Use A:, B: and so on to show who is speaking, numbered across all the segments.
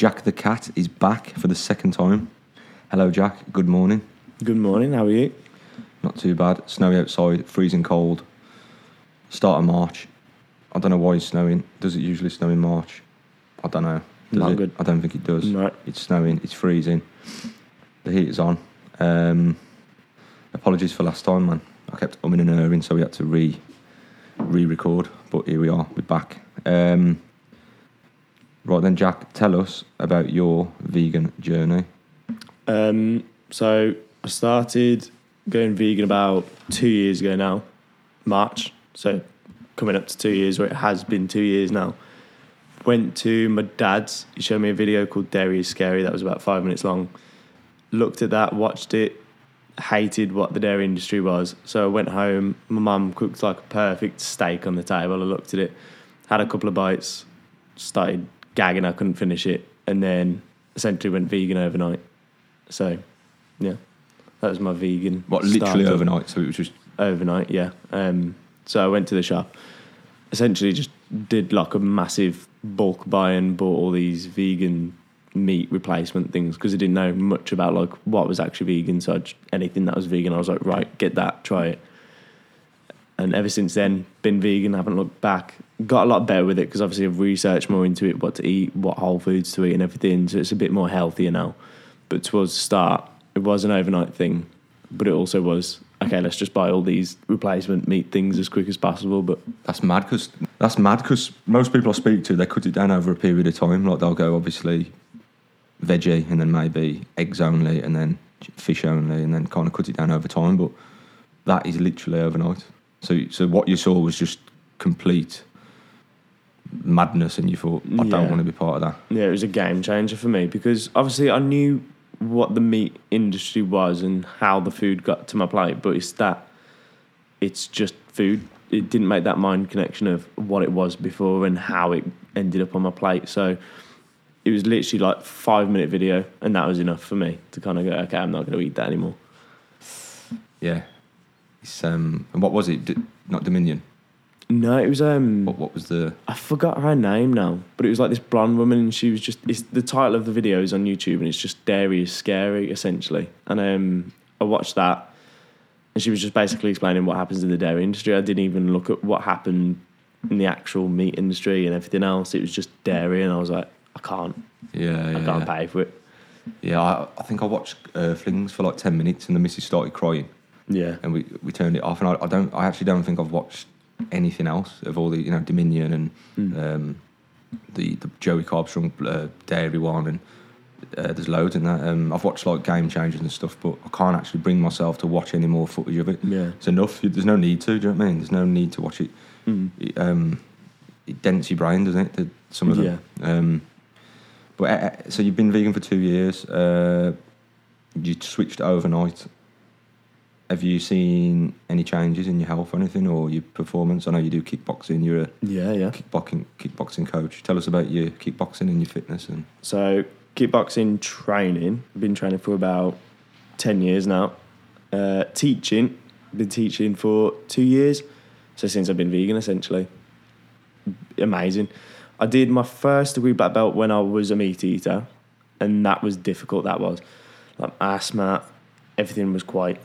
A: Jack the cat is back for the second time. Hello, Jack. Good morning.
B: Good morning. How are you?
A: Not too bad. Snowy outside, freezing cold. Start of March. I don't know why it's snowing. Does it usually snow in March? I don't know. Does
B: Not
A: it?
B: good.
A: I don't think it does.
B: No.
A: It's snowing. It's freezing. The heat is on. Um, apologies for last time, man. I kept umming and erring, so we had to re re-record. But here we are. We're back. Um, right then, Jack, tell us about your vegan journey.
B: Um, so I started going vegan about two years ago now, March. So coming up to two years, or it has been two years now. Went to my dad's. He showed me a video called Dairy is Scary. That was about five minutes long. Looked at that, watched it, hated what the dairy industry was. So I went home. My mum cooked like a perfect steak on the table. I looked at it, had a couple of bites, started gagging. I couldn't finish it, and then essentially went vegan overnight. So, yeah, that was my vegan.
A: What, literally
B: starter.
A: overnight? So it was just
B: Overnight, yeah. Um, so I went to the shop, essentially just did like a massive bulk buy and bought all these vegan meat replacement things because I didn't know much about like what was actually vegan. So just, anything that was vegan, I was like, right, get that, try it. And ever since then, been vegan, haven't looked back. Got a lot better with it because obviously I've researched more into it, what to eat, what whole foods to eat, and everything. So it's a bit more healthier now. But towards the start, it was an overnight thing, but it also was okay. Let's just buy all these replacement meat things as quick as possible. But
A: That's mad because that's mad because most people I speak to they cut it down over a period of time. Like they'll go obviously veggie and then maybe eggs only and then fish only and then kind of cut it down over time. But that is literally overnight. So so what you saw was just complete madness, and you thought I
B: Yeah.
A: don't want to be part of that.
B: yeah, it was a game changer for me because obviously I knew what the meat industry was and how the food got to my plate, but it's that it's just food. It didn't make that mind connection of what it was before and how it ended up on my plate. So it was literally like five minute video, and that was enough for me to kind of go, okay, I'm not going to eat that anymore.
A: Yeah. It's um and what was it? D- not Dominion.
B: No, it was um.
A: What what was the
B: I forgot her name now, but it was like this blonde woman, and she was just. It's the title of the video is on YouTube, and it's just "Dairy is Scary" essentially. And um, I watched that, and she was just basically explaining what happens in the dairy industry. I didn't even look at what happened in the actual meat industry and everything else. It was just dairy, and I was like, I can't,
A: yeah, yeah
B: I can't
A: yeah.
B: pay for it.
A: Yeah, I, I think I watched Earthlings for like ten minutes, and the missus started crying.
B: Yeah,
A: and we, we turned it off. And I, I don't, I actually don't think I've watched anything else of all the, you know, Dominion and
B: Mm.
A: um, the the Joey Carbstrong uh, Dairy one, and uh, there's loads in that. Um, I've watched like Game Changers and stuff, but I can't actually bring myself to watch any more footage of it.
B: yeah,
A: It's enough. There's no need to. Do you know what I mean? There's no need to watch it.
B: Mm.
A: It, um, it dents your brain, doesn't it? The, some of them. Um, but uh, uh, so you've been vegan for two years. Uh, you switched overnight. Have you seen any changes in your health or anything, or your performance? I know you do kickboxing. You're a
B: yeah, yeah.
A: kickboxing kickboxing coach. Tell us about your kickboxing and your fitness. And
B: So kickboxing training. I've been training for about ten years now. Uh, teaching, been teaching for two years. So since I've been vegan, essentially, amazing. I did my first degree black belt when I was a meat eater, and that was difficult. That was like asthma. Everything was quite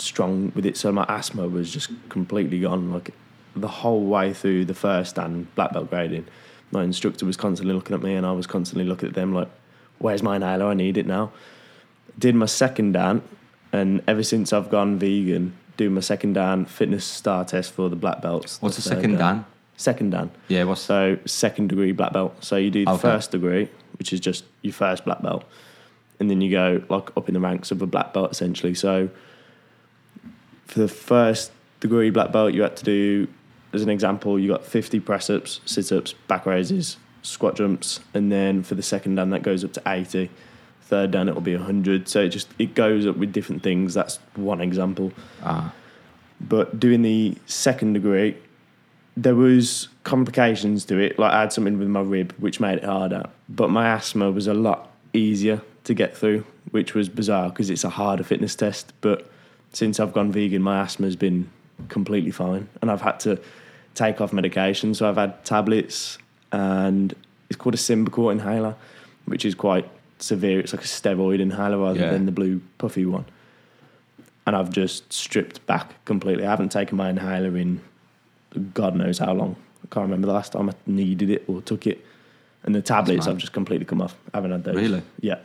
B: strong with it, so my asthma was just completely gone. Like the whole way through the first and black belt grading, my instructor was constantly looking at me, and I was constantly looking at them like, "Where's my inhaler? I need it now." Did my second dan, and ever since I've gone vegan, do my second dan fitness star test for the black belts.
A: what's the second dan?
B: Second dan.
A: Yeah, what's
B: So second degree black belt. So you do the
A: Okay.
B: first degree, which is just your first black belt, and then you go like up in the ranks of a black belt essentially. So for the first degree black belt, you had to do, as an example, you got 50 press ups, sit ups, back raises, squat jumps, and then for the second dan that goes up to 80. Third dan it will be 100. So it just it goes up with different things. That's one example.
A: ah
B: But doing the second degree, there was complications to it. Like I had something with my rib, which made it harder. But my asthma was a lot easier to get through, which was bizarre because it's a harder fitness test. But since I've gone vegan, my asthma's been completely fine, and I've had to take off medication. So I've had tablets and it's called a Symbicort inhaler, which is quite severe. It's like a steroid inhaler rather
A: Yeah.
B: than the blue puffy one. And I've just stripped back completely. I haven't taken my inhaler in God knows how long. I can't remember the last time I needed it or took it. And the tablets. I've just completely come off. I haven't had those.
A: Really?
B: Yeah.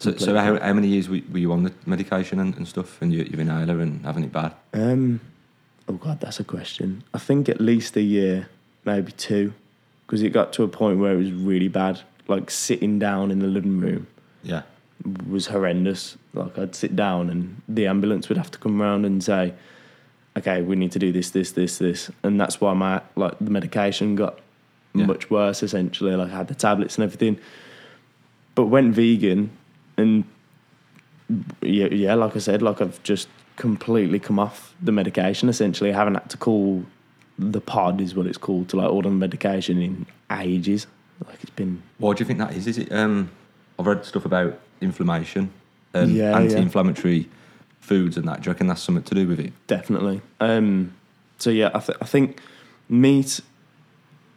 A: So, so how, how many years were, were you on the medication and, and stuff, and you, your inhaler and having it bad?
B: Um, oh God, that's a question. I think at least a year, maybe two, because it got to a point where it was really bad. Like sitting down in the living room
A: Yeah.
B: was horrendous. Like I'd sit down and the ambulance would have to come around and say, "Okay, we need to do this, this, this, this," and that's why my like the medication got
A: Yeah.
B: much worse. Essentially, like I had the tablets and everything, but went vegan and yeah, yeah, like I said, like I've just completely come off the medication. Essentially, I haven't had to call the pod is what it's called to like order the medication in ages. Like it's been
A: Why do you think that is? Is it? Um, I've read stuff about inflammation, and
B: Yeah, yeah.
A: anti-inflammatory foods, and that. Do you reckon that's something to do with it?
B: definitely. Um, so yeah, I, th- I think meat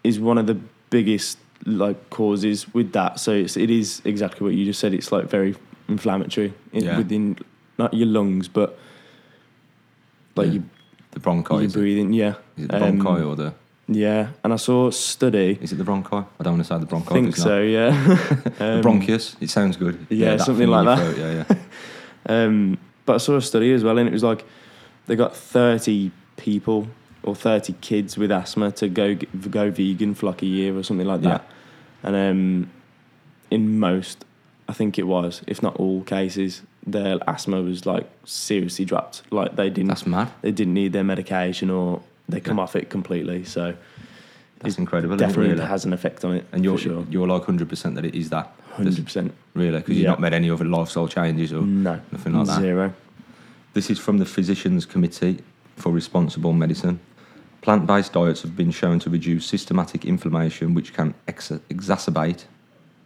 B: is one of the biggest like causes with that. So it's, it is exactly what you just said. It's like very inflammatory in,
A: Yeah.
B: within not your lungs, but like
A: Yeah.
B: your,
A: The bronchi.
B: your
A: Is it,
B: breathing. Yeah,
A: is it the
B: um,
A: bronchi or the?
B: yeah. And I saw a study.
A: Is it the bronchi? I don't want to say the bronchi.
B: I think
A: it's not.
B: so. Yeah.
A: The
B: Um,
A: bronchius. It sounds good.
B: yeah, something
A: thing in
B: like that.
A: throat, Yeah, yeah.
B: Um, but I saw a study as well, and it was like they got 30 people or 30 kids with asthma to go go vegan for like a year or something like that. And um, in most, I think it was, if not all cases, their asthma was like seriously dropped. Like they didn't
A: That's mad.
B: they didn't need their medication or they come
A: Yeah.
B: off it completely. So
A: That's incredible.
B: definitely
A: really?
B: has an effect on it.
A: And you're
B: sure.
A: you're like hundred percent that it is that
B: Hundred percent.
A: really because you've
B: Yeah.
A: not made any other lifestyle changes or
B: No,
A: nothing like that.
B: zero.
A: This is from the Physicians Committee for Responsible Medicine. Plant based diets have been shown to reduce systematic inflammation, which can ex- exacerbate,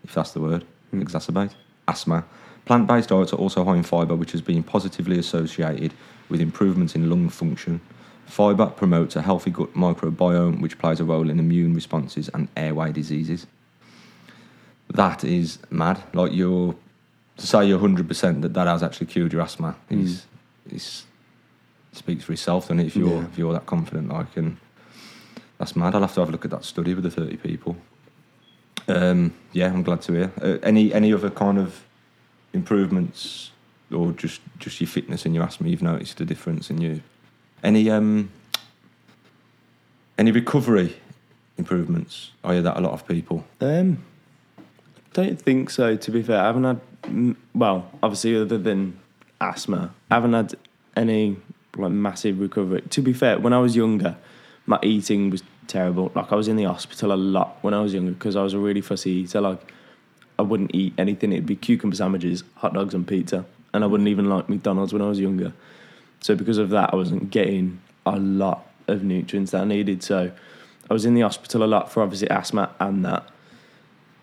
A: if that's the word,
B: Mm.
A: exacerbate, asthma. Plant based diets are also high in fibre, which has been positively associated with improvements in lung function. Fibre promotes a healthy gut microbiome, which plays a role in immune responses and airway diseases. That is mad. Like you're to say you're hundred percent that that has actually cured your asthma is is speaks for itself, doesn't it? If you're
B: Yeah.
A: if you're that confident, like and that's mad. I'll have to have a look at that study with the thirty people. Um, yeah, I'm glad to hear. Uh, any any other kind of improvements, or just just your fitness and your asthma? You've noticed a difference in you. Any um any recovery improvements? I hear that a lot of people.
B: Um, don't think so. To be fair, I haven't had. Well, obviously, other than asthma, I haven't had any like massive recovery. To be fair, when I was younger, my eating was terrible. Like I was in the hospital a lot when I was younger because I was a really fussy eater. Like I wouldn't eat anything. It'd be cucumber sandwiches, hot dogs, and pizza, and I wouldn't even like McDonald's when I was younger. So because of that, I wasn't getting a lot of nutrients that I needed. So I was in the hospital a lot for obviously asthma and that,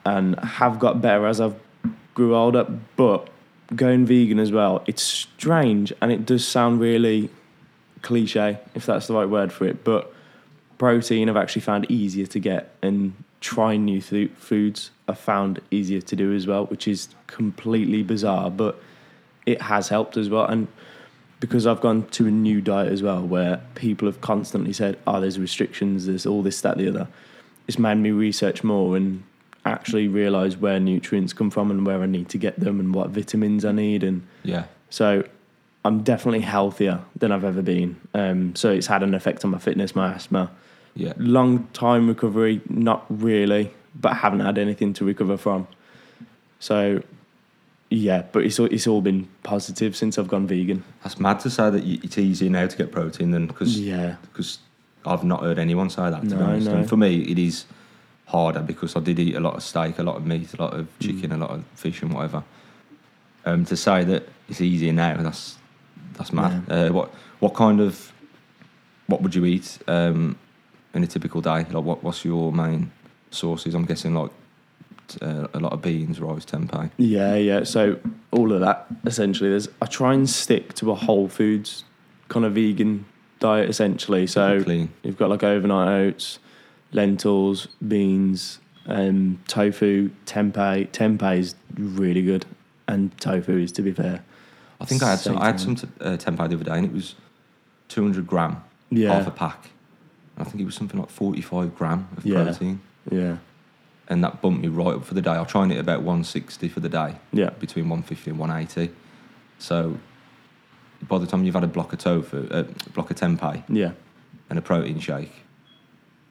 B: and have got better as I've grew older. But going vegan as well, it's strange and it does sound really cliche if that's the right word for it. But protein I've actually found easier to get, and trying new th- foods I found easier to do as well, which is completely bizarre, but it has helped as well. And because I've gone to a new diet as well, where people have constantly said, "Oh, there's restrictions, there's all this, that, the other," it's made me research more and actually realize where nutrients come from and where I need to get them and what vitamins I need and
A: Yeah,
B: so I'm definitely healthier than I've ever been. Um, so it's had an effect on my fitness, my asthma.
A: yeah.
B: Long time recovery, not really, but I haven't had anything to recover from. So yeah, but it's all, it's all been positive since I've gone vegan.
A: That's mad to say that it's easier now to get protein than because
B: Yeah,
A: because I've not heard anyone say that. To be honest.
B: no.
A: And for me, it is harder because I did eat a lot of steak, a lot of meat, a lot of chicken, a lot of fish, and whatever. Um, to say that it's easier now, that's that's mad. Uh, what what kind of what would you eat um, in a typical day? Like, what what's your main sources? I'm guessing like uh, a lot of beans, rice, tempeh.
B: yeah, yeah. So all of that essentially. There's I try and stick to a whole foods kind of vegan diet essentially. So
A: clean.
B: You've got like overnight oats, lentils, beans, Um, tofu, tempeh. Tempeh is really good, and tofu is, to be fair.
A: I think I had some. I had some t- uh, tempeh the other day, and it was 200 gram,
B: Yeah,
A: half a pack. I think it was something like 45 gram of
B: Yeah.
A: protein,
B: yeah,
A: and that bumped me right up for the day. I'll try and hit about 160 for the day,
B: yeah,
A: between 150 and 180. So by the time you've had a block of tofu, a block of tempeh,
B: yeah.
A: and a protein shake,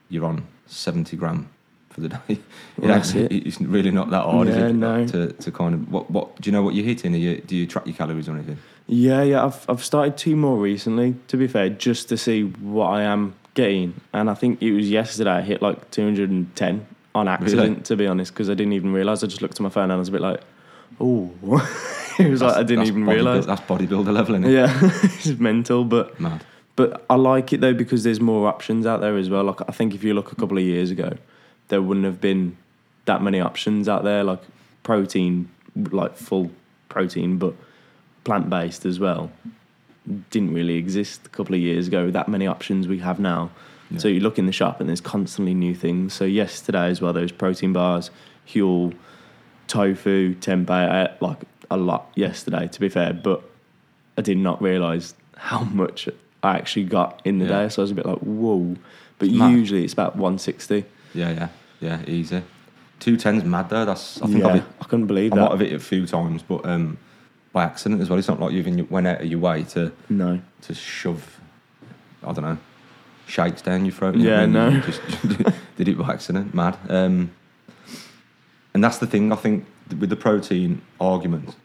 A: you're on 70 gram for the day. It
B: Well, that's
A: actually-
B: it.
A: It's really not that hard, is
B: Yeah,
A: it?
B: no.
A: To, to kind of what what do you know what you're hitting? Are you, do you track your calories or anything?
B: Yeah, yeah. I've I've started two more recently. To be fair, just to see what I am getting, and I think it was yesterday I hit like 210 on accident.
A: Really?
B: To be honest, because I didn't even realize. I just looked at my phone and I was a bit like, oh. it was like I didn't even realize.
A: That's bodybuilder level, isn't it?
B: Yeah, it's mental, but
A: Mad.
B: but I like it though because there's more options out there as well. Like I think if you look a couple of years ago, there wouldn't have been that many options out there. Like protein, like full protein, but plant based as well, didn't really exist a couple of years ago. That many options we have now.
A: Yeah.
B: So you look in the shop and there's constantly new things. So yesterday as well, those protein bars, Huel, tofu, tempeh, I ate like a lot yesterday. To be fair, but I did not realise how much I actually got in the
A: Yeah.
B: day. So I was a bit like, whoa. But
A: It's mad.
B: usually it's about 160.
A: Yeah, yeah, yeah, easy. Two tens mad though. That's I think
B: yeah,
A: I've hit,
B: I couldn't believe
A: I
B: that.
A: have hit it a few times, but um, by accident as well. It's not like you even went out of your way to
B: No.
A: to shove, I don't know, shakes down your throat. you
B: Yeah,
A: what I mean?
B: no.
A: You Just did it by accident, mad. Um, and that's the thing. I think with the protein argument,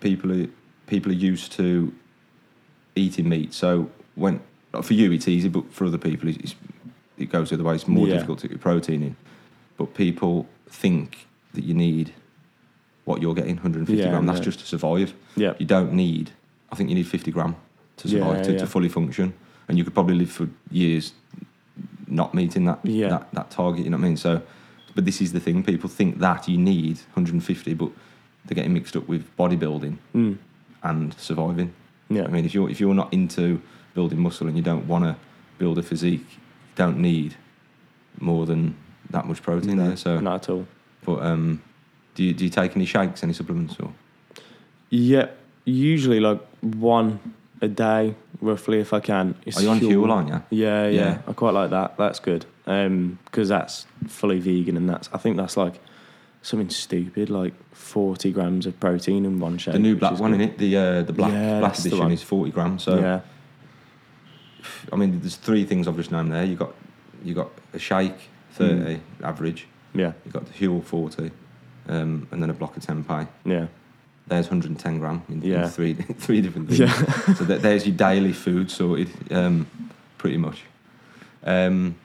A: people are people are used to eating meat. So when for you it's easy, but for other people it's, it's, it goes the other way. It's more
B: Yeah.
A: difficult to get protein in. But people think that you need what you're getting, 150
B: Yeah,
A: gram. That's
B: no.
A: just to survive.
B: Yeah.
A: You don't need. I think you need 50 gram to survive
B: Yeah,
A: to,
B: yeah.
A: to fully function, and you could probably live for years not meeting that
B: Yeah.
A: that, that target. You know what I mean? So, but this is the thing. People think that you need 150, but they're getting mixed up with bodybuilding
B: Mm.
A: and surviving.
B: Yeah.
A: I mean, if you're if you're not into building muscle and you don't want to build a physique, you don't need more than that much protein
B: no,
A: there. So,
B: not at all.
A: but um, do you do you take any shakes, any supplements, or
B: Yeah, usually like one a day, roughly, if I can. It's
A: are you on
B: Huel.
A: fuel line? Yeah.
B: Yeah, yeah,
A: Yeah.
B: I quite like that. That's good because that's fully vegan, and that's I think that's like something stupid, like forty grams of protein in one shake.
A: The new black
B: is
A: one in it, the uh, the black
B: Yeah,
A: black edition
B: one.
A: is 40 grams. So
B: yeah,
A: I mean, there's three things I've just named there. You got you got a shake 30
B: Mm.
A: average.
B: yeah,
A: You've got the Huel 40, um, and then a block of tempeh.
B: yeah,
A: There's 110 gram in, in three three different things.
B: yeah.
A: so that, there's your daily food sorted, um, pretty much. Um,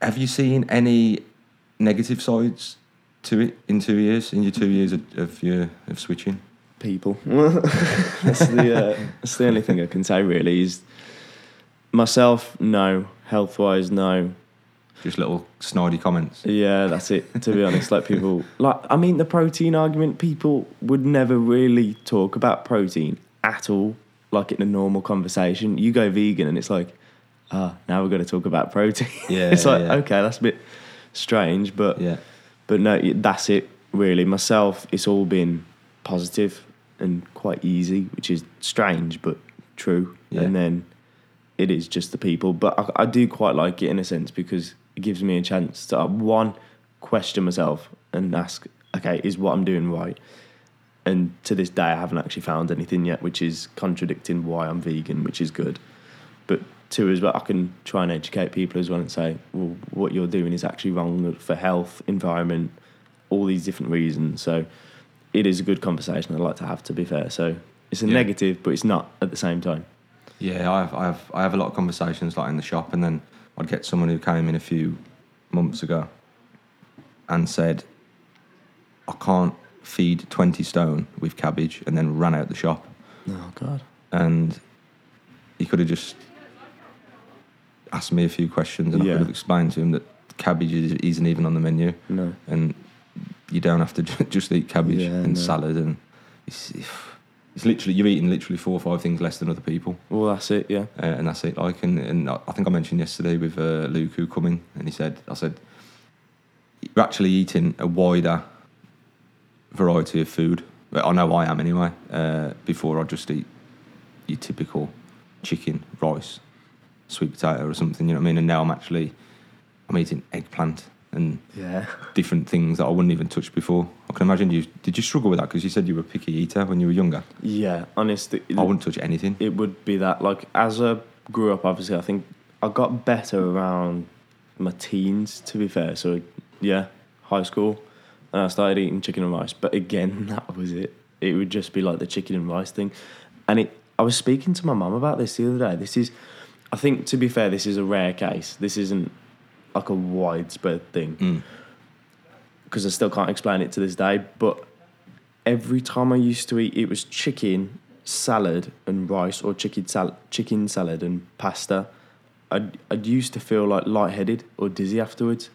A: have you seen any negative sides to it in two years? In your two years of, of your of switching?
B: People. that's the uh, that's the only thing I can say really is myself. No, health wise, no.
A: Just little snidey comments.
B: Yeah, that's it. To be honest, like people, like I mean, the protein argument. People would never really talk about protein at all, like in a normal conversation. You go vegan, and it's like, ah, now we're going to talk about protein.
A: Yeah,
B: it's like
A: yeah.
B: okay, that's a bit strange, but
A: Yeah,
B: but no, that's it. Really, myself, it's all been positive and quite easy, which is strange but true.
A: Yeah.
B: And then it is just the people, but I, I do quite like it in a sense because gives me a chance to one question myself and ask, okay, is what I'm doing right? And to this day, I haven't actually found anything yet, which is contradicting why I'm vegan, which is good. But two as well, I can try and educate people as well and say, well, what you're doing is actually wrong for health, environment, all these different reasons. So it is a good conversation I'd like to have, to be fair. So it's a
A: Yeah.
B: negative, but it's not at the same time.
A: yeah. I have, I have I have a lot of conversations like in the shop, and then I'd get someone who came in a few months ago and said, "I can't feed 20 stone with cabbage," and then ran out the shop.
B: Oh, God.
A: and he could have just asked me a few questions and I could have explained to him that cabbage is, isn't even on the menu
B: No.
A: and you don't have to just eat cabbage
B: Yeah,
A: and
B: no.
A: salad and it's, it's literally you're eating literally four or five things less than other people
B: Well, that's it, yeah.
A: uh, and that's it like and, and I think I mentioned yesterday with uh, Luke who coming and he said I said you're actually eating a wider variety of food. I know I am anyway. Uh, before I just eat your typical chicken, rice, sweet potato, or something. You know what I mean? And now I'm actually I'm eating eggplant and
B: Yeah.
A: different things that I wouldn't even touch before. I can imagine you. Did you struggle with that? Because you said you were a picky eater when you were younger.
B: Yeah, honestly,
A: I wouldn't touch anything.
B: it would be that. Like as I grew up, obviously, I think I got better around my teens. To be fair, so yeah, high school, and I started eating chicken and rice. But again, that was it. It would just be like the chicken and rice thing, and it. I was speaking to my mum about this the other day. This is, I think, to be fair, this is a rare case. This isn't like a widespread thing
A: Mm.
B: because I still can't explain it to this day. But every time I used to eat, it was chicken, salad, and rice, or chicken sal- chicken salad and pasta. I'd, I'd used to feel like lightheaded or dizzy afterwards.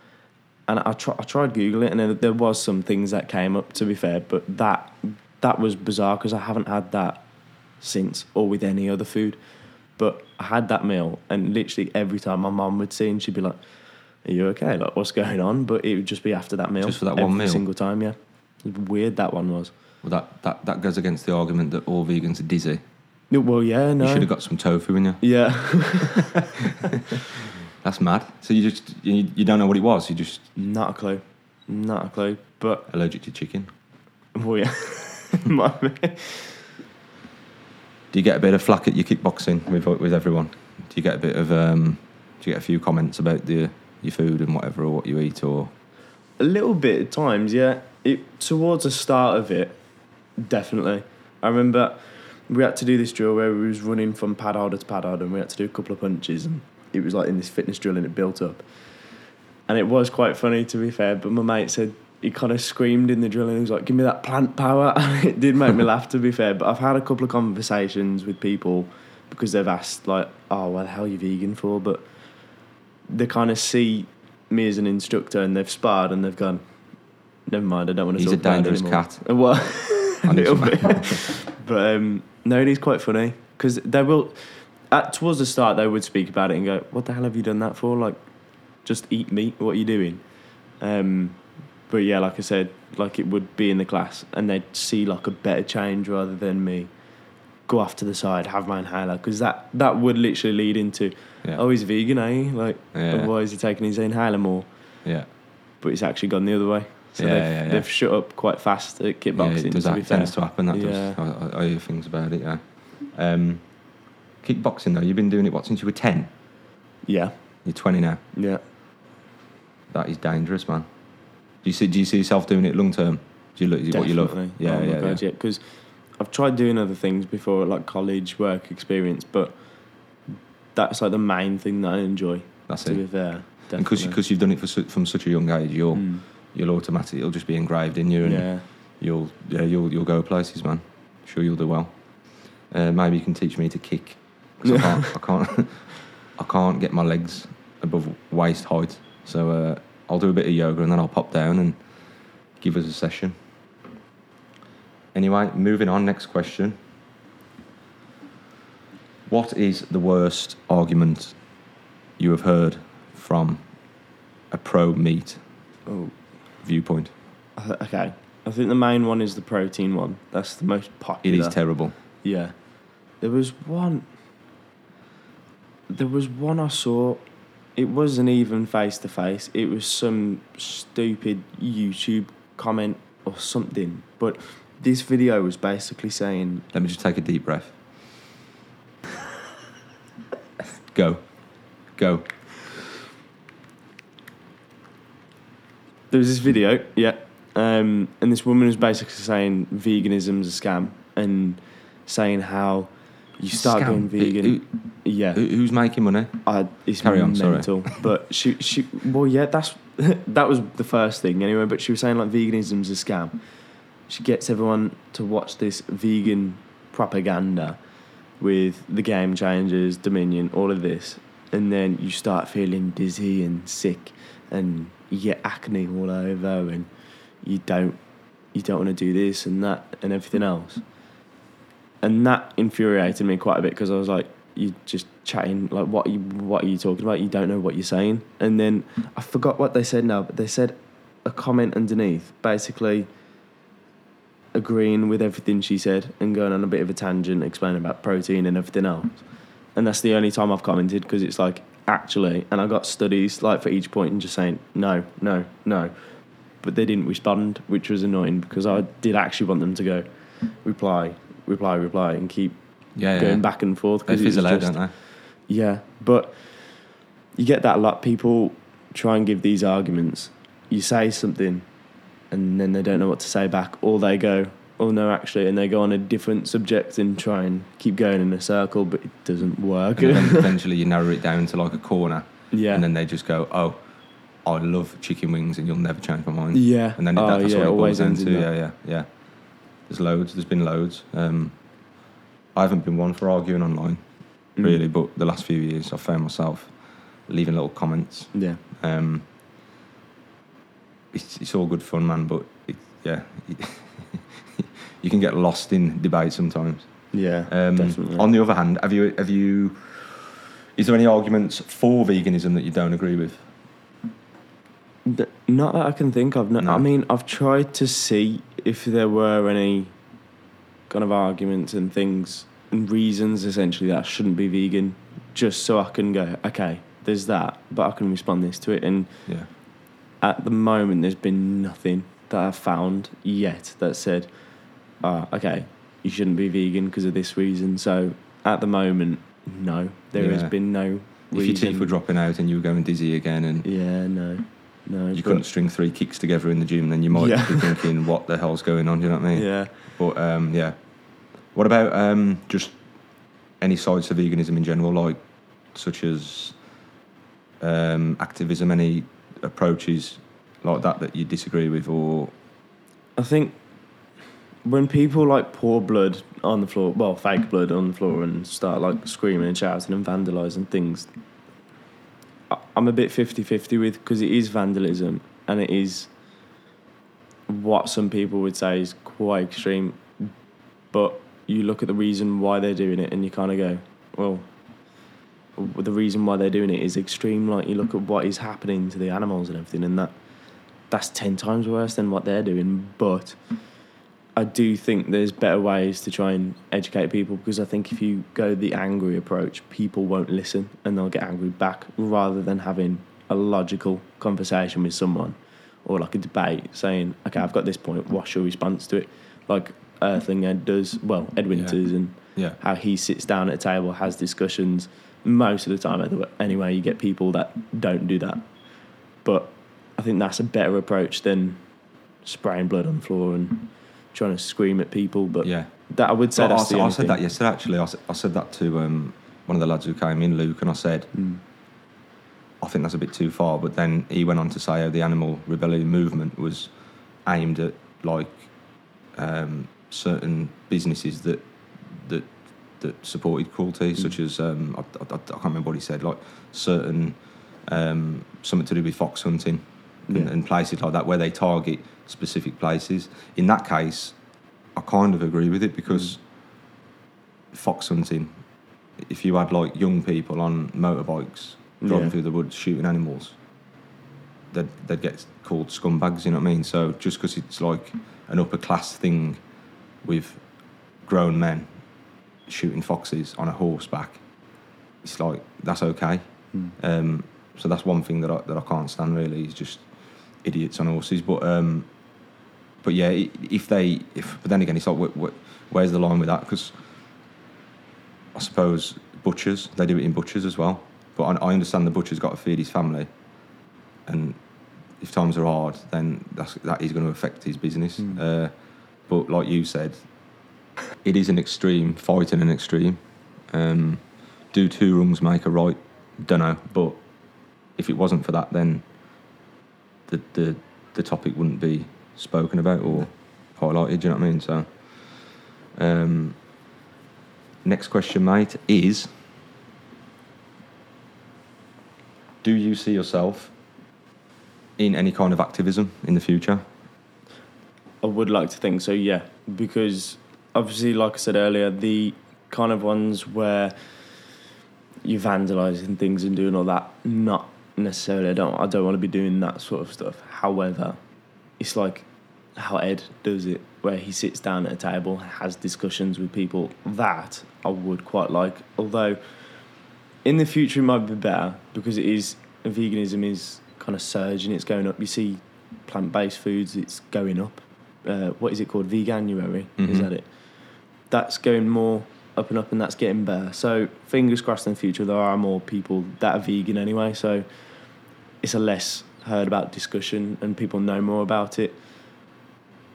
B: And I, try, I tried Google it, and there, there was some things that came up. To be fair, but that that was bizarre because I haven't had that since, or with any other food. But I had that meal, and literally every time my mum would see, and she'd be like, "Are you okay? Like, what's going on?" But it would just be after that meal,
A: Just for that one
B: every
A: meal?
B: single time. Yeah, weird that one was.
A: Well, that, that, that goes against the argument that all vegans are dizzy.
B: No, Well, yeah, no,
A: You should have got some tofu in you.
B: yeah,
A: That's mad. So you just you, you don't know what it was. You just
B: not a clue, not a clue. But
A: allergic to chicken.
B: well, yeah, Might be.
A: Do you get a bit of flack at your kickboxing with with everyone? Do you get a bit of um, do you get a few comments about the your food and whatever or what you eat or
B: a little bit at times. Yeah, it towards the start of it, definitely. I remember we had to do this drill where we was running from pad holder to pad holder, and we had to do a couple of punches, and it was like in this fitness drill, and it built up. And it was quite funny to be fair, but my mate said he kind of screamed in the drill and he was like, "Give me that plant power!" It did make me laugh to be fair. But I've had a couple of conversations with people because they've asked like, "Oh, the hell are you vegan for?" But they kind of see me as an instructor and they've sparred and they've gone, "Never mind, I don't want to."
A: He's a
B: talk about it
A: dangerous
B: anymore."
A: cat.
B: Uh, Well, a little bit. but um, no, it is quite funny because they will. At towards the start, they would speak about it and go, "What the hell have you done that for? Like, just eat meat. What are you doing?" Um, but yeah, like I said, like it would be in the class, and they'd see like a better change rather than me go off to the side, have my inhaler, because that that would literally lead into,
A: yeah
B: oh, he's vegan, eh? Like,
A: Yeah.
B: why is he taking his inhaler more?
A: yeah
B: But it's actually gone the other way. So
A: Yeah,
B: they've,
A: yeah, yeah.
B: they've shut up quite fast at
A: yeah
B: kickboxing.
A: it does that tends to happen that
B: Yeah.
A: does I, I, hear things about it yeah um, kickboxing though you've been doing it what since you were 10
B: Yeah,
A: you're 20 now
B: yeah.
A: that is dangerous man do you see do you see yourself doing it long term do you look what you love yeah
B: oh
A: yeah,
B: God,
A: yeah.
B: Because I've tried doing other things before, like college work experience, but that's like the main thing that I enjoy.
A: that's it
B: be fair,
A: and because because you've done it for, su- from such a young age you'll
B: Mm,
A: you'll automatically it'll just be engraved in you and
B: yeah,
A: you'll yeah you'll you'll go places man. Sure you'll do well. Uh, maybe you can teach me to kick. 'cause I can't I can't I can't get my legs above waist height. So uh, I'll do a bit of yoga and then I'll pop down and give us a session. Anyway moving on next question what is the worst argument you have heard from a pro meat
B: Oh,
A: viewpoint
B: okay. I think the main one is the protein one. That's the most popular.
A: is terrible
B: Yeah. There was one. There was one I saw. It wasn't even face to face. It was some stupid YouTube comment or something. But this video was basically saying,
A: Let me just take a deep breath. Go. Go.
B: there was this video, yeah, um, and this woman was basically saying veganism's a scam and saying how you start
A: Scam.
B: going vegan.
A: Who-
B: yeah.
A: who- who's making money?
B: I, it's
A: Carry on, sorry.
B: mental. But she, she, well, yeah, that's that was the first thing anyway. But she was saying like veganism's a scam. She gets everyone to watch this vegan propaganda with the game changers, Dominion, all of this, and then you start feeling dizzy and sick, and you get acne all over, and you don't, you don't want to do this and that and everything else. And that infuriated me quite a bit because I was like, "You're just chatting like what are you what are you talking about? You don't know what you're saying. And then I forgot what they said now, but they said a comment underneath, basically agreeing with everything she said and going on a bit of a tangent, explaining about protein and everything else. And that's the only time I've commented because it's like actually, and I got studies like for each point and just saying no, no, no, but they didn't respond, which was annoying because I did actually want them to go reply, reply, reply, and keep
A: Yeah, yeah.
B: going back and forth.
A: They
B: 'cause it was
A: fizzle out,
B: just-
A: don't they?
B: yeah, but you get that a lot. People try and give these arguments. You say something, and then they don't know what to say back, or they go, "Oh no, actually," and they go on a different subject and try and keep going in a circle, but it doesn't work.
A: And then eventually you narrow it down to like a corner,
B: yeah,
A: and then they just go, "Oh, I love chicken wings, and you'll never change my mind."
B: yeah,
A: And then it,
B: oh,
A: that, that's
B: yeah,
A: what it boils
B: always
A: down
B: ends
A: to. Yeah, yeah, yeah. There's loads. There's been loads. Um, I haven't been one for arguing online,
B: Mm.
A: really, but the last few years I've found myself leaving little comments.
B: Yeah,
A: Um, it's, it's all good fun, man, but it, yeah, you can get lost in debate sometimes.
B: yeah,
A: Um,
B: definitely.
A: on the other hand, have you have you? Is there any arguments for veganism that you don't agree with?
B: Th- Not that I can think of. No,
A: No.
B: I mean, I've tried to see if there were any kind of arguments and things and reasons essentially that I shouldn't be vegan, just so I can go, okay, there's that, but I can respond this to it. And
A: Yeah,
B: at the moment, there's been nothing that I've found yet that said, ah, okay, you shouldn't be vegan because of this reason. So at the moment, no, there has been no
A: if your teeth were dropping out and you were going dizzy again, and
B: yeah, no, no.
A: you couldn't string three kicks together in the gym, then you might
B: Yeah.
A: be thinking, "What the hell's going on?" Do you know what I mean?
B: Yeah.
A: But um, yeah, what about um, just any sides to veganism in general, like such as um, activism? Any approaches like that that you disagree with, or
B: I think when people like pour blood on the floor, well, fake blood on the floor, and start like screaming and shouting and vandalising things, I'm a bit 50 50 with because it is vandalism and it is what some people would say is quite extreme. But you look at the reason why they're doing it and you kind of go, well, the reason why they're doing it is extreme. Like you look at what is happening to the animals and everything, and that that's 10 times worse than what they're doing. But I do think there's better ways to try and educate people because I think if you go the angry approach, people won't listen and they'll get angry back rather than having a logical conversation with someone or like a debate saying, okay, I've got this point, what's your response to it? Like Earthling Ed does, well, Ed
A: Yeah.
B: Winters and
A: yeah,
B: how he sits down at a table, has discussions. Most of the time, anyway, you get people that don't do that. But I think that's a better approach than spraying blood on the floor and trying to scream at people. But
A: yeah.
B: that I would say
A: So I,
B: the
A: I said
B: thing.
A: that yesterday. Actually, I said, I said that to um, one of the lads who came in, Luke, and I said,
B: Mm.
A: I think that's a bit too far. But then he went on to say oh, the animal rebellion movement was aimed at like um, certain businesses that that supported cruelty, such as um, I, I, I can't remember what he said, like certain um, something to do with fox hunting and,
B: Yeah.
A: and places like that where they target specific places. In that case, I kind of agree with it because fox hunting, if you had like young people on motorbikes driving
B: Yeah.
A: through the woods shooting animals, they'd, they'd get called scumbags, you know what I mean? So just because it's like an upper class thing with grown men shooting foxes on a horseback, it's like that's okay.
B: Mm.
A: Um, so that's one thing that I, that I can't stand really is just idiots on horses. But um, but yeah, if they if but then again, it's like wh- wh- where's the line with that? Because I suppose butchers they do it in butchers as well. But I, I understand the butcher's got to feed his family, and if times are hard, then that's, that is going to affect his business.
B: Mm.
A: Uh, but like you said, it is an extreme fight in an extreme. Um, do two wrongs make a right? Don't know, but if it wasn't for that, then the the the topic wouldn't be spoken about or highlighted. Do you know what I mean? So, um, next question, mate, is: Do you see yourself in any kind of activism in the future?
B: I would like to think so, yeah, because obviously, like I said earlier, the kind of ones where you're vandalising things and doing all that, not necessarily. I don't. I don't want to be doing that sort of stuff. However, it's like how Ed does it, where he sits down at a table, has discussions with people. That I would quite like. Although in the future it might be better because it is veganism is kind of surging. It's going up. You see plant based foods. It's going up. Uh, what is it called? Veganuary. Is
A: Mhm.
B: that it? That's going more up and up, and that's getting better. So fingers crossed in the future there are more people that are vegan anyway. So it's a less heard about discussion, and people know more about it.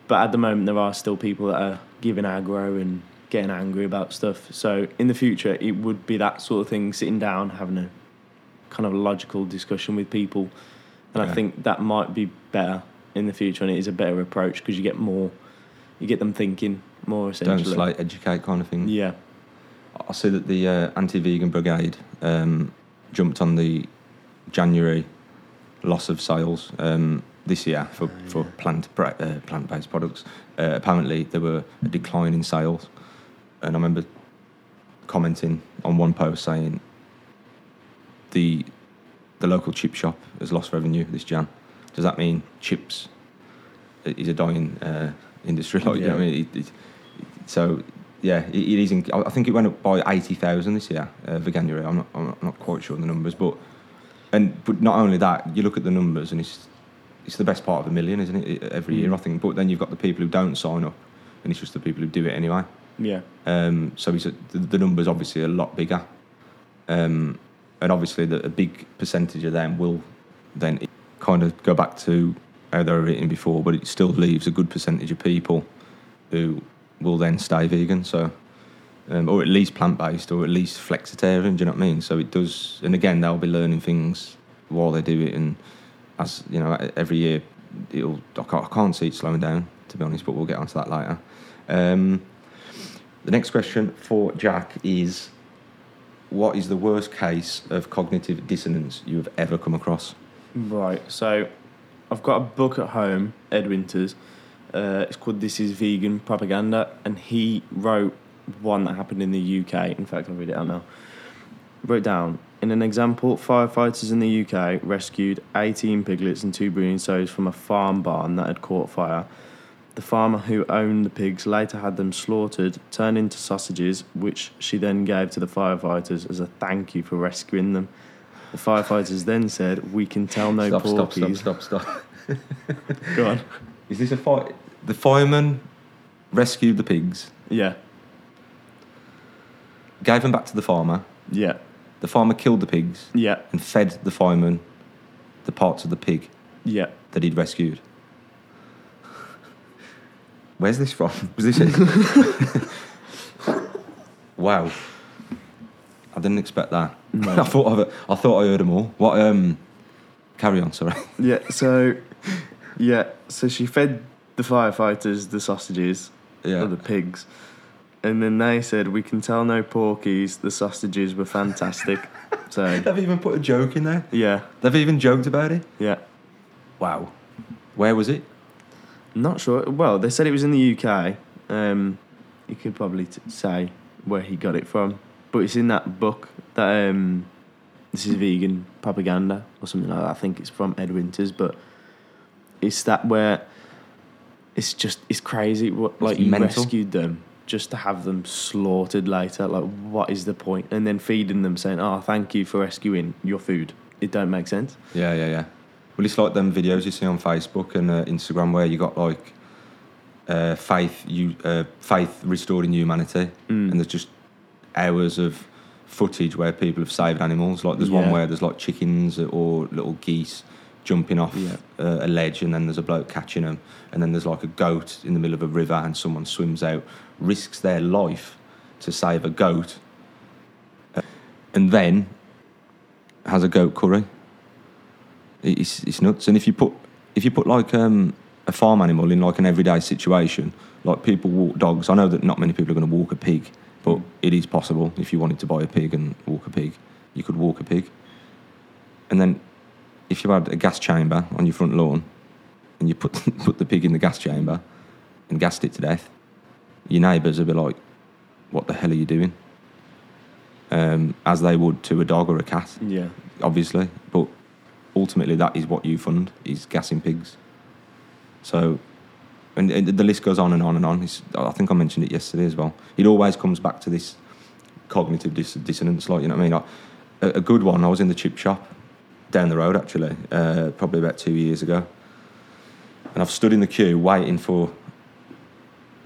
B: But at the moment, there are still people that are giving aggro and getting angry about stuff. So in the future, it would be that sort of thing, sitting down, having a kind of logical discussion with people, and I think that might be better in the future, and it is a better approach because you get more, you get them thinking more
A: Don't
B: essentially.
A: slate, educate kind of thing.
B: Yeah,
A: I see that the uh, anti-vegan brigade um, jumped on the January loss of sales um, this year for, for plant bra- uh, plant-based products. Uh, apparently, there were a decline in sales, and I remember commenting on one post saying the the local chip shop has lost revenue this Jan. Does that mean chips is a dying uh, industry? Like, you know I mean? It, it, so yeah, it, it is. In, I think it went up by eighty thousand this year, uh. I'm not, I'm not, I'm not quite sure on the numbers, but and but not only that, you look at the numbers and it's it's the best part of a million, isn't it? Every year,
B: Mm.
A: I think. But then you've got the people who don't sign up, and it's just the people who do it anyway.
B: yeah,
A: Um, so it's a, the, the numbers obviously a lot bigger, um, and obviously the, a big percentage of them will then kind of go back to how they were eating before, but it still leaves a good percentage of people who will then stay vegan. So. Um, or at least plant based, or at least flexitarian. Do you know what I mean? So it does, and again, they'll be learning things while they do it, and as you know, every year, it'll. I can't, I can't see it slowing down, to be honest. But we'll get onto that later. Um, the next question for Jack is What is the worst case of cognitive dissonance you have ever come across?
B: right. So I've got a book at home, Ed Winters. Uh, it's called "This Is Vegan Propaganda," and he wrote one that happened in the UK. In fact, I'll read it out now. Wrote down in an example, firefighters in the UK rescued 18 piglets and two breeding sows from a farm barn that had caught fire. The farmer who owned the pigs later had them slaughtered, turned into sausages, which she then gave to the firefighters as a thank you for rescuing them. The firefighters then said, "We can tell no
A: stop, stop, stop, stop, stop.
B: Go on.
A: Is this a fight? The fireman rescued the pigs,
B: Yeah,
A: gave them back to the farmer.
B: yeah,
A: The farmer killed the pigs
B: yeah,
A: and fed the fireman the parts of the pig
B: yeah.
A: that he'd rescued. Where's this from? Was this it? wow. I didn't expect that. I thought of I thought I heard them all. What? Um, carry on. Sorry.
B: Yeah, so yeah, so she fed the firefighters the sausages
A: Yeah.
B: or the pigs. And then they said, We can tell no porkies, the sausages were fantastic. so
A: They've even put a joke in there.
B: yeah,
A: They've even joked about it.
B: yeah.
A: Wow. Where was it?
B: Not sure. Well, they said it was in the UK. Um, you could probably t- say where he got it from, but it's in that book that um, this is vegan propaganda or something like that. I think it's from Ed Winters, but it's that where it's just it's crazy. What like you
A: mental.
B: rescued them just to have them slaughtered later. Like, what is the point? And then feeding them, saying, "Oh, thank you for rescuing your food." It don't make sense.
A: Yeah, yeah, yeah. Well, it's like them videos you see on Facebook and uh, Instagram where you got like uh, faith, you uh, faith restoring humanity,
B: Mm.
A: and there's just hours of footage where people have saved animals. Like there's one where there's like chickens or little geese jumping off
B: Yeah.
A: uh, a ledge, and then there's a bloke catching them, and then there's like a goat in the middle of a river, and someone swims out, risks their life to save a goat, uh, and then has a goat curry. It's it's nuts. And if you put if you put like um, a farm animal in like an everyday situation, like people walk dogs. I know that not many people are going to walk a pig, but it is possible. If you wanted to buy a pig and walk a pig, you could walk a pig. And then, if you had a gas chamber on your front lawn, and you put put the pig in the gas chamber, and gassed it to death, your neighbours would be like, "What the hell are you doing?" Um, as they would to a dog or a cat
B: Yeah.
A: obviously, but ultimately that is what you fund is gassing pigs. So, and, and the list goes on and on and on. It's, I think I mentioned it yesterday as well. It always comes back to this cognitive dis- dissonance, like you know what I mean. Like, a, a good one. I was in the chip shop down the road actually, uh, probably about two years ago, and I've stood in the queue waiting for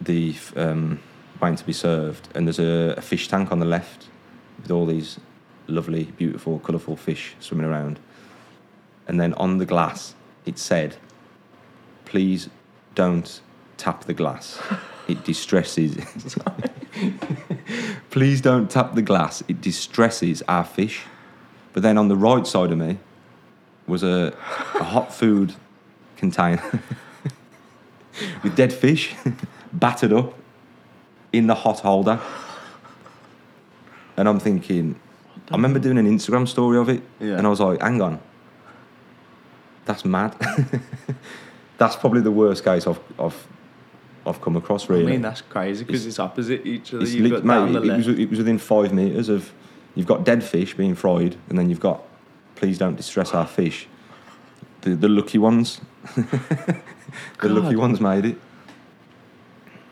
A: the um, waiting to be served, and there's a, a fish tank on the left with all these lovely, beautiful, colourful fish swimming around, and then on the glass it said, "Please don't tap the glass. It distresses." Please don't tap the glass. It distresses our fish. But then on the right side of me was a, a hot food container with dead fish battered up in the hot holder. And I'm thinking, I remember doing an Instagram story of it,
B: Yeah.
A: and I was like, hang on, that's mad. that's probably the worst case I've, I've, I've come across, really.
B: I mean, that's crazy because it's, opposite each other.
A: It's
B: You've
A: lit-
B: got down
A: mate, it was, it was within five metres of, you've got dead fish being fried, and then you've got, please don't distress our fish. The, the lucky ones, the lucky ones made it.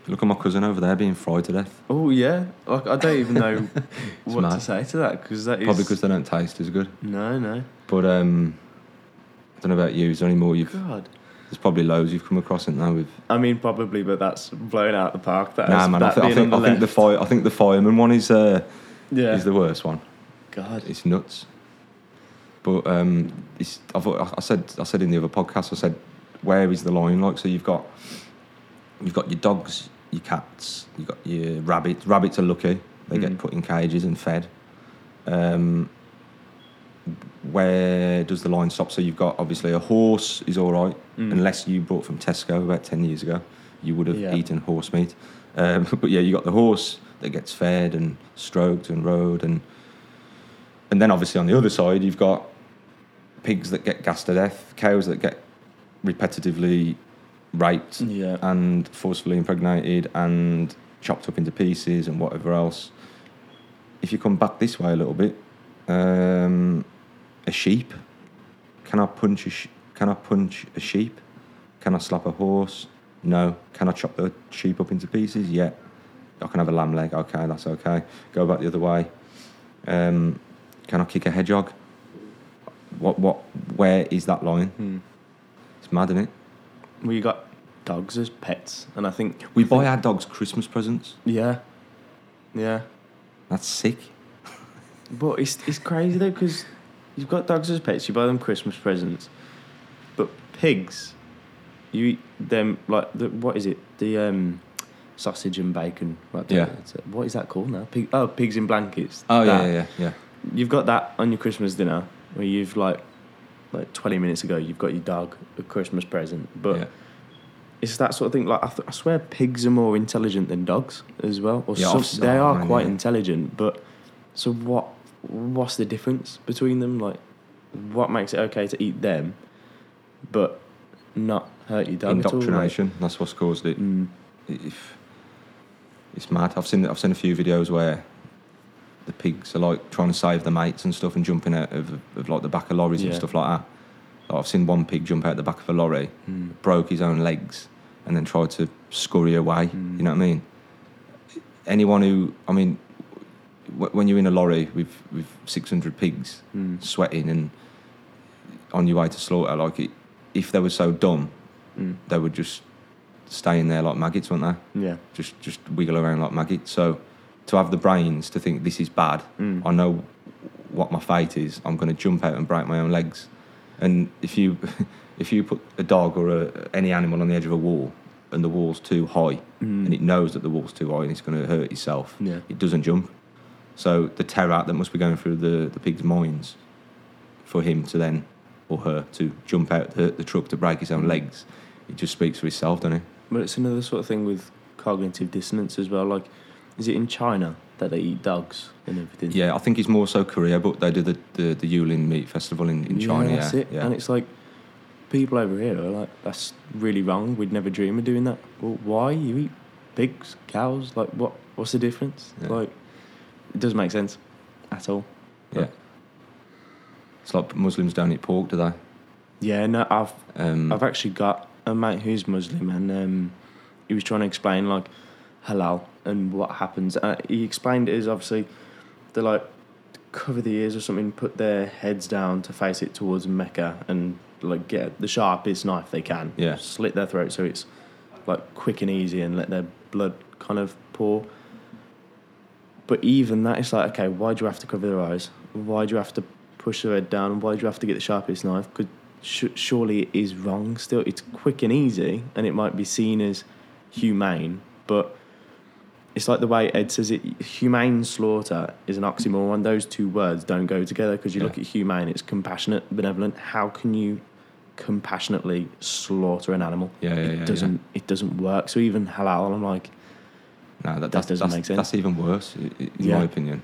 A: Look at my cousin over there being fried to death.
B: Oh yeah, like I don't even know what
A: mad.
B: to say to that because that is
A: Probably because they don't taste as good.
B: no, no.
A: But um, I don't know about you. Is there any more you've?
B: God,
A: There's probably loads you've come across in there with.
B: I mean probably, but that's blown out the park. That
A: Nah,
B: is-
A: man. I, thi- I think I think the fire. I think the fireman one is uh,
B: yeah.
A: is the worst one.
B: God,
A: It's nuts. But um, it's, I've, I said I said in the other podcast, I said, where is the line? Like, so you've got you've got your dogs, your cats, you've got your rabbits. Rabbits are lucky; they
B: Mhm.
A: get put in cages and fed. Um, where does the line stop? So you've got obviously a horse is all right,
B: Mm.
A: unless you bought from Tesco about ten years ago, you would have
B: Yeah.
A: eaten horse meat. Um, but yeah, you got the horse that gets fed and stroked and rode, and and then obviously on the other side you've got pigs that get gassed to death, cows that get repetitively raped
B: yeah.
A: and forcefully impregnated and chopped up into pieces and whatever else. If you come back this way a little bit, um, a sheep. Can I punch a sh- Can I punch a sheep? Can I slap a horse? No. Can I chop the sheep up into pieces? Yeah. I can have a lamb leg. Okay, that's okay. Go back the other way. Um, can I kick a hedgehog? What? What? Where is that line?
B: Hmm.
A: It's mad, isn't it?
B: Well, got dogs as pets, and I think
A: We buy our dogs Christmas presents.
B: yeah, yeah.
A: That's sick.
B: But it's it's crazy though because you've got dogs as pets, you buy them Christmas presents, but pigs, you eat them like the what is it the um, sausage and bacon? Like
A: Yeah.
B: what is that called now? Pig, oh, pigs in blankets.
A: Oh
B: That.
A: yeah, yeah, yeah.
B: You've got that on your Christmas dinner where you've like like twenty minutes ago you've got your dog a Christmas present, but.
A: yeah.
B: It's that sort of thing. Like I, th- I swear, pigs are more intelligent than dogs as well. Or
A: Yeah,
B: some, they
A: oh,
B: are
A: man,
B: quite
A: yeah.
B: intelligent, but so what? What's the difference between them? Like, what makes it okay to eat them, but not hurt your dog at all? Like,
A: Indoctrination. That's what's caused it.
B: mm,
A: If it's mad. I've seen I've seen a few videos where the pigs are like trying to save the mates and stuff and jumping out of, of like the back of lorries and stuff like that. Like, I've seen one pig jump out the back of a lorry,
B: mm,
A: broke his own legs, and then tried to scurry away.
B: Mm.
A: You know what I mean? Anyone who, I mean, w- when you're in a lorry with with 600 pigs
B: mm,
A: sweating and on your way to slaughter, like it, if they were so dumb,
B: mm.
A: they would just stay in there like maggots, wouldn't they?
B: yeah.
A: Just just wiggle around like maggots. So to have the brains to think this is bad,
B: Mm.
A: I know what my fate is. I'm going to jump out and break my own legs. And if you if you put a dog or a, any animal on the edge of a wall and the wall's too high
B: Mm.
A: and it knows that the wall's too high and it's going to hurt itself,
B: Yeah.
A: it doesn't jump. So the terror that must be going through the, the pig's minds for him to then, or her, to jump out the, the truck to break his own
B: Mm.
A: legs, it just speaks for itself, doesn't it?
B: But it's another sort of thing with cognitive dissonance as well. Like, is it in China that they eat dogs and everything?
A: Yeah, I think it's more so Korea, but they do the, the, the Yulin Meat Festival in, in China.
B: Yeah, that's
A: yeah,
B: it.
A: yeah.
B: And it's like people over here are like, that's really wrong. We'd never dream of doing that. Well, why you eat pigs, cows? Like, what? What's the difference?
A: Yeah.
B: Like, it doesn't make sense at all.
A: yeah. It's like Muslims don't eat pork, do they?
B: Yeah, no, I've
A: Um,
B: I've actually got a mate who's Muslim, and um, he was trying to explain like halal and what happens. Uh, he explained it as obviously they like cover the ears or something, put their heads down to face it towards Mecca, and like get the sharpest knife they can.
A: Yeah.
B: slit their throat so it's like quick and easy, and let their blood kind of pour. But even that, it's like, okay, why do you have to cover their eyes? Why do you have to push their head down? Why do you have to get the sharpest knife? Because sh- surely it is wrong still. It's quick and easy, and it might be seen as humane, but it's like the way Ed says it humane slaughter is an oxymoron. Those two words don't go together because you
A: Yeah.
B: look at humane, it's compassionate, benevolent. How can you compassionately slaughter an animal?
A: Yeah, yeah,
B: it
A: yeah, yeah.
B: doesn't it doesn't work. So even halal, I'm like,
A: No, that,
B: That
A: that's,
B: doesn't
A: that's,
B: make sense.
A: That's even worse, in
B: Yeah.
A: my opinion.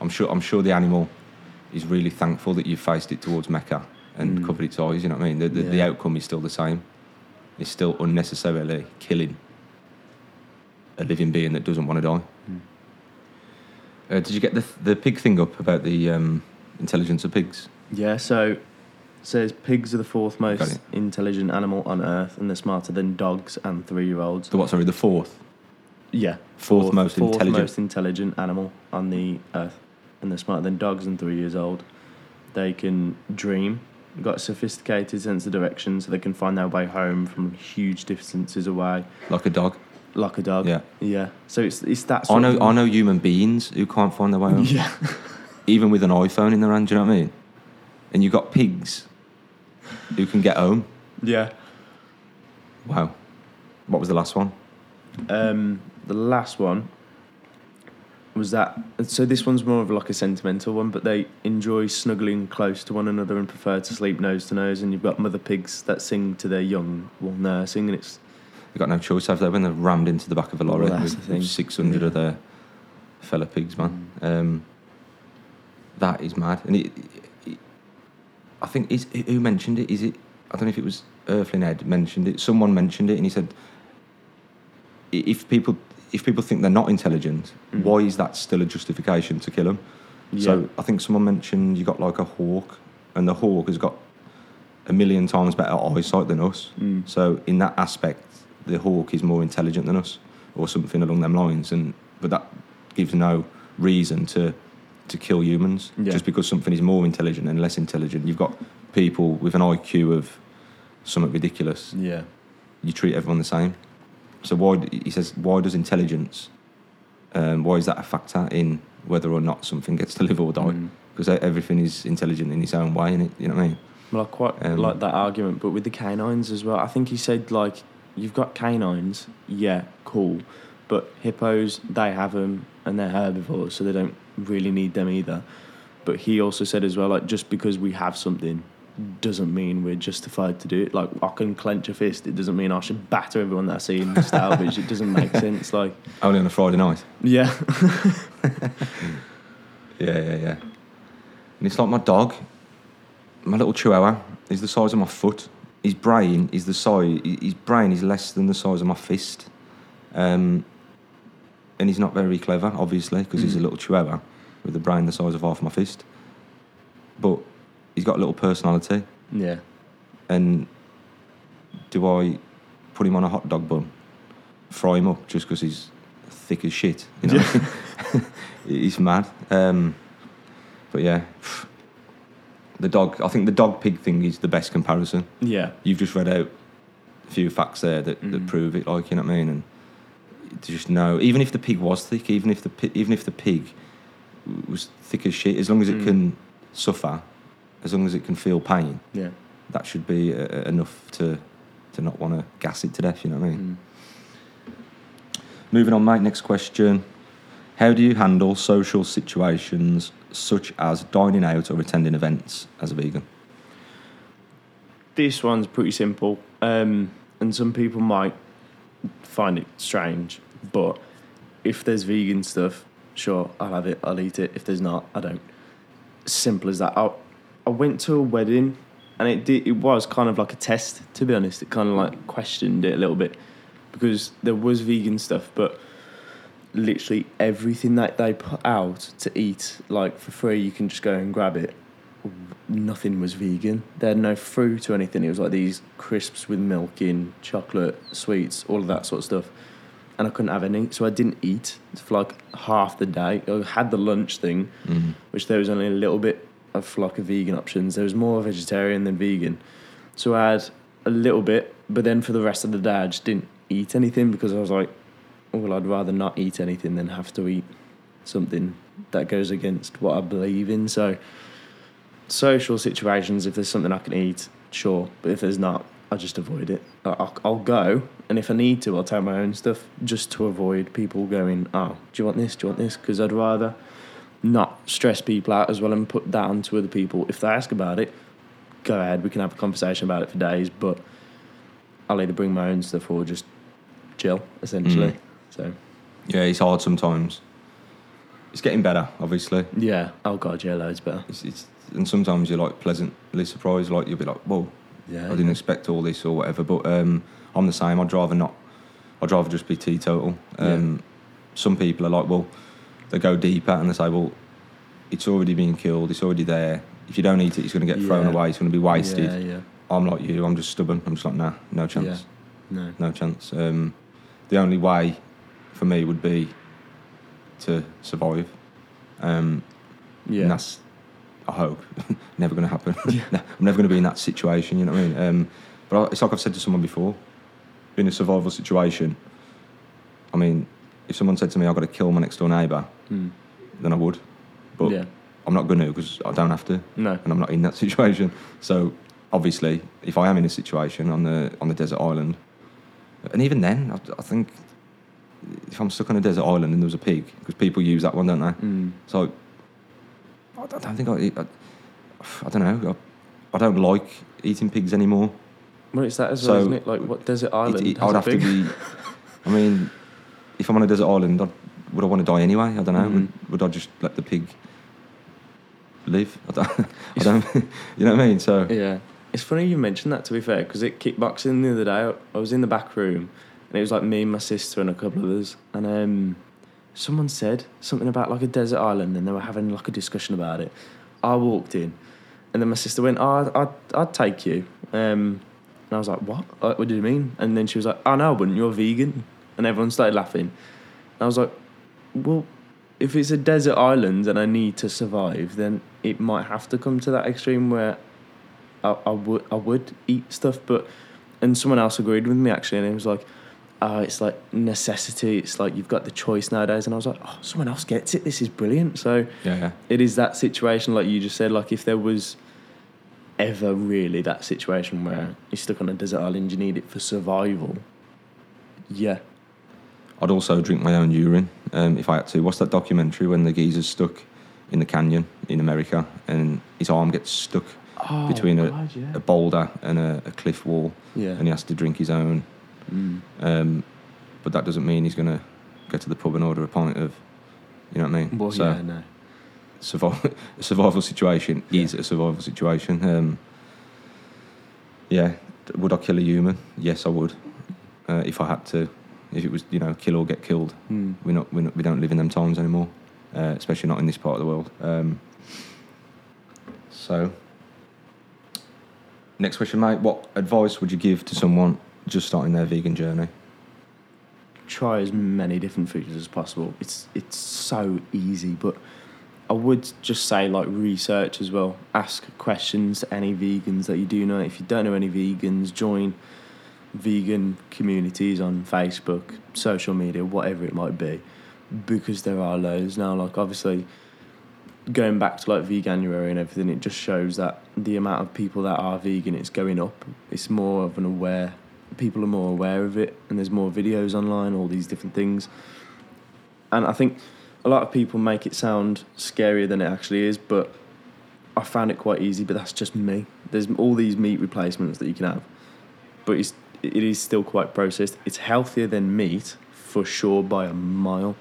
A: I'm sure. I'm sure the animal is really thankful that you faced it towards Mecca and
B: Mm.
A: covered its eyes. You know what I mean? The, the, the outcome is still the same. It's still unnecessarily killing a living being that doesn't want to die.
B: Mm.
A: Uh, did you get the the pig thing up about the um, intelligence of pigs?
B: yeah. So it says pigs are the fourth most intelligent animal on earth, and they're smarter than dogs and three year olds.
A: The what? Sorry, the fourth.
B: Yeah,
A: Fourth most
B: fourth
A: intelligent.
B: most intelligent animal on the earth, and they're smarter than dogs and three years old. They can dream, got a sophisticated sense of direction, so they can find their way home from huge distances away,
A: Like a dog.
B: Like a dog.
A: Yeah.
B: yeah. So it's it's that.
A: I know. I know human beings who can't find their way home.
B: Yeah,
A: even with an iPhone in their hand. Do you know what I mean? And you've got pigs who can get home.
B: yeah.
A: Wow. What was the last one?
B: Um, the last one was that. So this one's more of like a sentimental one, but they enjoy snuggling close to one another and prefer to sleep nose to nose. And you've got mother pigs that sing to their young while nursing, and it's
A: They've got no choice, have they? When they're rammed into the back of a lorry
B: Well,
A: with,
B: the thing.
A: with 600 of
B: Yeah.
A: their fellow pigs, man. Um, that is mad. And it, it, I think, is, who mentioned it? Is it, I don't know if it was Earthling Ed mentioned it. Someone mentioned it and he said, if people, if people think they're not intelligent,
B: Mhm.
A: why is that still a justification to kill them?
B: yeah,
A: So I think someone mentioned you got like a hawk, and the hawk has got a million times better eyesight than us.
B: Mm.
A: So in that aspect, the hawk is more intelligent than us, or something along them lines. And but that gives no reason to to kill humans
B: Yeah.
A: just because something is more intelligent and less intelligent. You've got people with an IQ of something ridiculous.
B: yeah,
A: You treat everyone the same. So why he says why does intelligence? Um, why is that a factor in whether or not something gets to live or die?
B: Mm.
A: Because everything is intelligent in its own way, and you know what I mean.
B: Well, I quite
A: Um,
B: like that argument, but with the canines as well. I think he said like you've got canines, yeah, cool, but hippos they have them and they're herbivores, so they don't really need them either. But he also said as well like just because we have something doesn't mean we're justified to do it. Like I can clench a fist, it doesn't mean I should batter everyone that I see in Stourbridge. it doesn't make sense. Like
A: Only on a Friday night.
B: yeah,
A: Yeah, yeah, yeah. And it's like my dog, my little chihuahua, is the size of my foot. His brain is the size. His brain is less than the size of my fist. Um, and he's not very clever, obviously, because he's a
B: Mm.
A: little chihuahua with a brain the size of half my fist. But he's got a little personality.
B: yeah,
A: And do I put him on a hot dog bun, fry him up just because he's thick as shit? You know, he's mad. Um, but yeah, the dog. I think the dog pig thing is the best comparison.
B: yeah,
A: You've just read out a few facts there that, that
B: Mm.
A: prove it. Like you know what I mean, and to just know, even if the pig was thick, even if the even if the pig was thick as shit, as long as it
B: Mm.
A: can suffer, as long as it can feel pain
B: yeah.
A: that should be uh, enough to to not want to gas it to death. You know what I mean?
B: Mm.
A: Moving on, mate. Next question: How do you handle social situations such as dining out or attending events as a vegan?
B: This one's pretty simple, um, and some people might find it strange, but if there's vegan stuff, sure, I'll have it, I'll eat it. If there's not, I don't. Simple as that. I, I went to a wedding, and it did, it was kind of like a test, to be honest. It kind of like questioned it a little bit because there was vegan stuff, but literally everything that they put out to eat, like for free, you can just go and grab it nothing was vegan. They had no fruit or anything. It was like these crisps with milk in, chocolate, sweets, all of that sort of stuff. And I couldn't have any, so I didn't eat for like half the day. I had the lunch thing,
A: Mm.
B: which there was only a little bit of like a vegan options. There was more vegetarian than vegan. So I had a little bit, but then for the rest of the day, I just didn't eat anything because I was like, well, I'd rather not eat anything than have to eat something that goes against what I believe in. So, social situations, if there's something I can eat, sure. But if there's not, I just avoid it. I'll, I'll go, and if I need to, I'll take my own stuff just to avoid people going, oh, do you want this? Do you want this? Because I'd rather not stress people out as well and put that onto other people. If they ask about it, go ahead. We can have a conversation about it for days, but I'll either bring my own stuff or just chill, essentially.
A: Mm.
B: So,
A: Yeah, it's hard sometimes. It's getting better, obviously.
B: yeah. Oh, God, yeah, loads better.
A: It's, it's, and sometimes you're like pleasantly surprised. Like you'll be like, "Whoa,
B: Yeah.
A: I didn't expect all this or whatever." But um, I'm the same. I'd rather not. I'd rather just be teetotal. Um, Some people are like, well, they go deeper and they say, well, it's already been killed. It's already there. If you don't eat it, it's going to get thrown away. It's going to be wasted.
B: Yeah, yeah.
A: I'm like you. I'm just stubborn. I'm just like, nah, no chance.
B: No.
A: No chance. Um, the only way for me would be to survive. Um,
B: Yeah.
A: and that's, I hope, never going to happen. No, I'm never going to be in that situation, you know what I mean? Um, but I- it's like I've said to someone before, in a survival situation, I mean, if someone said to me, I've got to kill my next door neighbour,
B: Mm.
A: then I would. But
B: yeah.
A: I'm not going to because I don't have to,
B: No.
A: and I'm not in that situation. So obviously, if I am in a situation on the on the desert island, and even then, I, I think if I'm stuck on a desert island and there was a pig, because people use that one, don't they?
B: Mm.
A: So I I don't think I, I, I don't know. I, I don't like eating pigs anymore.
B: Well, it's that as
A: So,
B: well, isn't it? Like, what desert island?
A: It, it, I'd have to be. I mean, if I'm on a desert island, I'd, would I want to die anyway? I don't know.
B: Mhm.
A: Would, would I just let the pig live? I don't. I don't you know what I mean? So
B: Yeah. It's funny you mentioned that, to be fair, because at kickboxing the other day, I was in the back room, and it was like me, and my sister, and a couple of others. And um, someone said something about like a desert island, and they were having like a discussion about it. I walked in, and then my sister went, "Oh, I'd, I'd, take you." Um, and I was like, "What? Like, what do you mean?" And then she was like, "Oh no, I wouldn't. You're vegan." And everyone started laughing. And I was like, "Well, if it's a desert island and I need to survive, then it might have to come to that extreme where I, I would I would eat stuff." But and someone else agreed with me actually, and it was like, "Oh, it's like necessity. It's like you've got the choice nowadays." And I was like, "Oh, someone else gets it. This is brilliant." So
A: yeah, yeah.
B: it is that situation, like you just said. Like if there was ever really that situation where you're stuck on a desert island, you need it for survival. Yeah.
A: I'd also drink my own urine um, if I had to. What's that documentary when the geezer's stuck in the canyon in America and his arm gets stuck
B: Oh,
A: Between a-
B: God, yeah.
A: a boulder and a, a cliff wall,
B: yeah.
A: and he has to drink his own.
B: Mm.
A: Um, but that doesn't mean he's going to go to the pub and order a pint of. You know what I mean?
B: Well,
A: so
B: yeah, no.
A: survival, a survival situation is a survival situation. Um, yeah, would I kill a human? Yes, I would. Uh, if I had to, if it was you know kill or get killed.
B: Mm.
A: We're not, we're not we don't live in them times anymore, uh, especially not in this part of the world. Um, so, next question, mate. What advice would you give to someone just starting their vegan journey?
B: Try as many different foods as possible. It's it's so easy, but I would just say like research as well. Ask questions to any vegans that you do know. If you don't know any vegans, join vegan communities on Facebook, social media, whatever it might be, because there are loads now. Like obviously, going back to like veganuary and everything, it just shows that the amount of people that are vegan it's going up. It's more of an aware. People are more aware of it, and there's more videos online, all these different things. And I think a lot of people make it sound scarier than it actually is, but I found it quite easy. But that's just me. There's all these meat replacements that you can have, but it's it is still quite processed. It's healthier than meat for sure by a mile,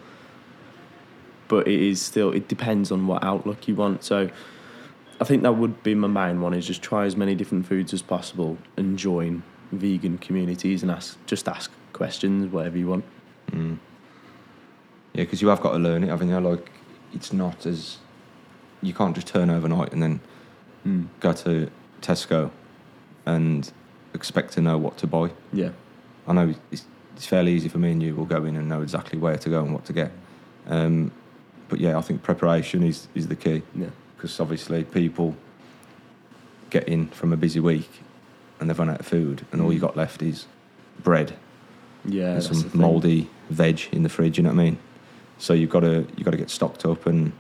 B: but it is still. It depends on what outlook you want. So. I think that would be my main one is just try as many different foods as possible and join vegan communities and ask just ask questions whatever you want.
A: Mm. Yeah, because you have got to learn it, haven't you? Like, it's not as you can't just turn overnight and then
B: Mm.
A: go to Tesco and expect to know what to buy.
B: Yeah.
A: I know it's, it's fairly easy for me and you. We'll go in and know exactly where to go and what to get. Um, but yeah, I think preparation is, is the key
B: Yeah.
A: because obviously people get in from a busy week and they've run out of food and all you got left is bread
B: Yeah.
A: and some mouldy veg in the fridge. You know what I mean? So you've got to you've got to get stocked up, and,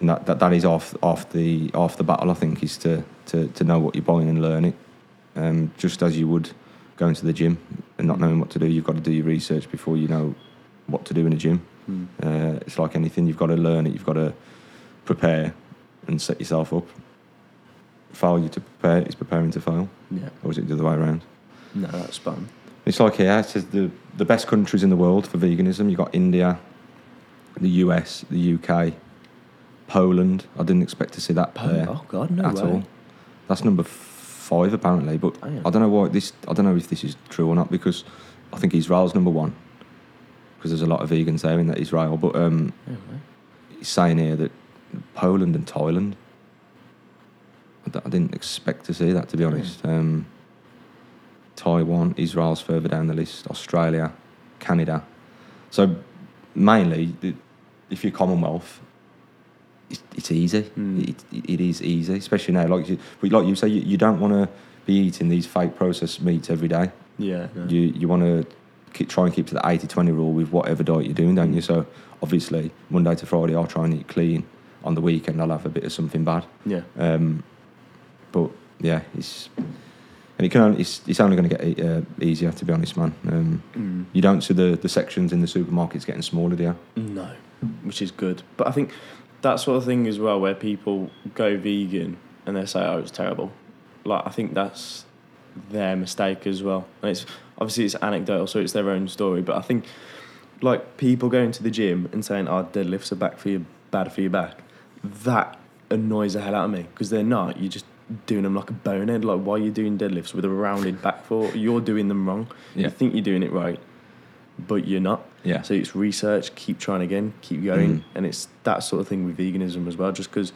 A: and that, that that is off off the off the battle. I think is to to, to know what you're buying and learn it. Um, just as you would going to the gym and not knowing what to do, you've got to do your research before you know what to do in a gym.
B: Mm.
A: Uh, it's like anything; you've got to learn it. You've got to prepare and set yourself up. Failure to prepare is preparing to fail,
B: Yeah.
A: or is it the other way around?
B: No, that's fun.
A: It's like here, it says the, the best countries in the world for veganism. You've got India, the US, the UK, Poland. I didn't expect to see that there
B: Oh God, no
A: at
B: way.
A: all. That's number five apparently, but
B: Damn.
A: I don't know why this. I don't know if this is true or not because I think Israel's number one because there's a lot of vegans there in that Israel. But um,
B: way.
A: it's saying here that Poland and Thailand. I, didn't expect to see that to be honest. Um, Taiwan, Israel's further down the list. Australia, Canada. So mainly, if you're Commonwealth, it's, it's easy.
B: Mm.
A: It, it, is easy, especially now. Like you, but like you say, you, you don't want to be eating these fake processed meats every day.
B: Yeah. No.
A: You you want to keep, try and keep to the 80-20 rule with whatever diet you're doing, don't you? So obviously Monday to Friday I'll try and eat clean. On the weekend I'll have a bit of something bad.
B: yeah.
A: Um, but yeah, it's and it can only, it's, it's only going to get uh, easier to be honest, man. Um,
B: Mm.
A: you don't see the, the sections in the supermarkets getting smaller, do you?
B: No, which is good. But I think that sort of thing as well, where people go vegan and they say, "Oh, it's terrible." Like I think that's their mistake as well. And it's obviously it's anecdotal, so it's their own story. But I think like people going to the gym and saying, "Oh, deadlifts are back for you, bad for your back," that annoys the hell out of me because they're not. You're just doing them like a bonehead. Like, why are you doing deadlifts with a rounded back for? You're doing them wrong.
A: Yeah.
B: You think you're doing it right, but you're not.
A: Yeah.
B: So it's research, keep trying again, keep going,
A: Mm.
B: and it's that sort of thing with veganism as well. Just because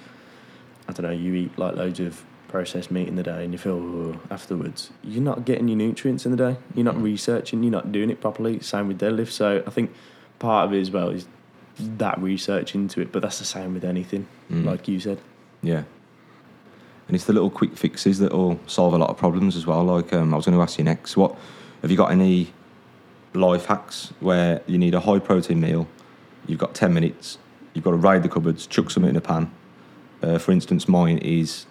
B: I don't know, you eat like loads of processed meat in the day and you feel afterwards, you're not getting your nutrients in the day. You're not
A: Mm.
B: researching. You're not doing it properly. Same with deadlift. So I think part of it as well is that research into it. But that's the same with anything,
A: Mm.
B: like you said.
A: Yeah. And it's the little quick fixes that will solve a lot of problems as well. Like um, I was going to ask you next, what have you got any life hacks where you need a high protein meal? You've got ten minutes. You've got to raid the cupboards, chuck something in a pan. Uh, for instance, mine is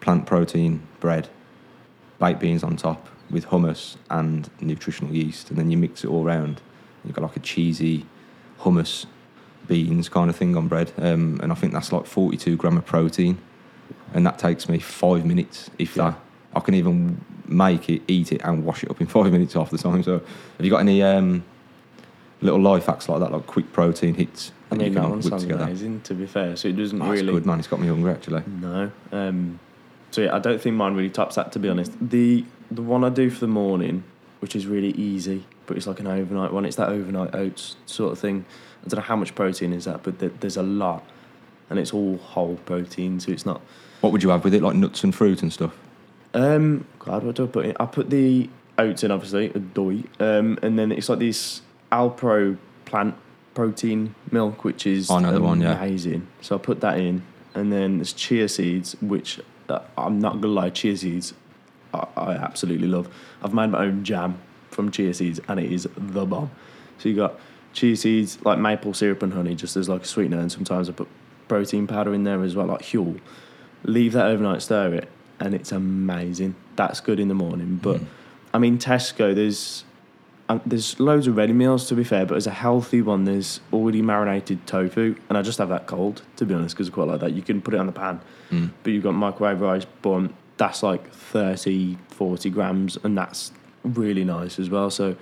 A: plant protein bread, baked beans on top with hummus and nutritional yeast, and then you mix it all around. You've got like a cheesy hummus beans kind of thing on bread, um, and I think that's like 42 gram of protein, and that takes me five minutes, if
B: Yeah.
A: that. I can even make it, eat it, and wash it up in five minutes half the time. So, have you got any um, little life hacks like that, like quick protein hits
B: I mean, that
A: can
B: one sounds
A: together?
B: amazing. To be fair, so it doesn't
A: Oh,
B: really.
A: good, man. It's got me hungry actually.
B: No. Um, so yeah, I don't think mine really tops that to be honest. The the one I do for the morning, which is really easy, but it's like an overnight one. It's that overnight oats sort of thing. I don't know how much protein is that, but th- there's a lot, and it's all whole protein, so it's not.
A: What would you have with it, like nuts and fruit and stuff?
B: Um, God, what do I put in? I put the oats in, obviously, a doy, um, and then it's like this Alpro plant protein milk, which is
A: I know the one, yeah.
B: amazing. So I put that in, and then there's chia seeds, which uh, I'm not gonna lie, chia seeds, I, I absolutely love. I've made my own jam from chia seeds, and it is the bomb. So you got chia seeds, like maple syrup and honey, just as like a sweetener, and sometimes I put protein powder in there as well, like Huel. Leave that overnight, stir it, and it's amazing. That's good in the morning. But
A: Mm.
B: I mean, Tesco, there's um, there's loads of ready meals to be fair, but as a healthy one, there's already marinated tofu, and I just have that cold to be honest, because I quite like that. You can put it on the pan,
A: Mm.
B: but you've got microwave rice bun. That's like 30, 40 grams, and that's really nice as well. So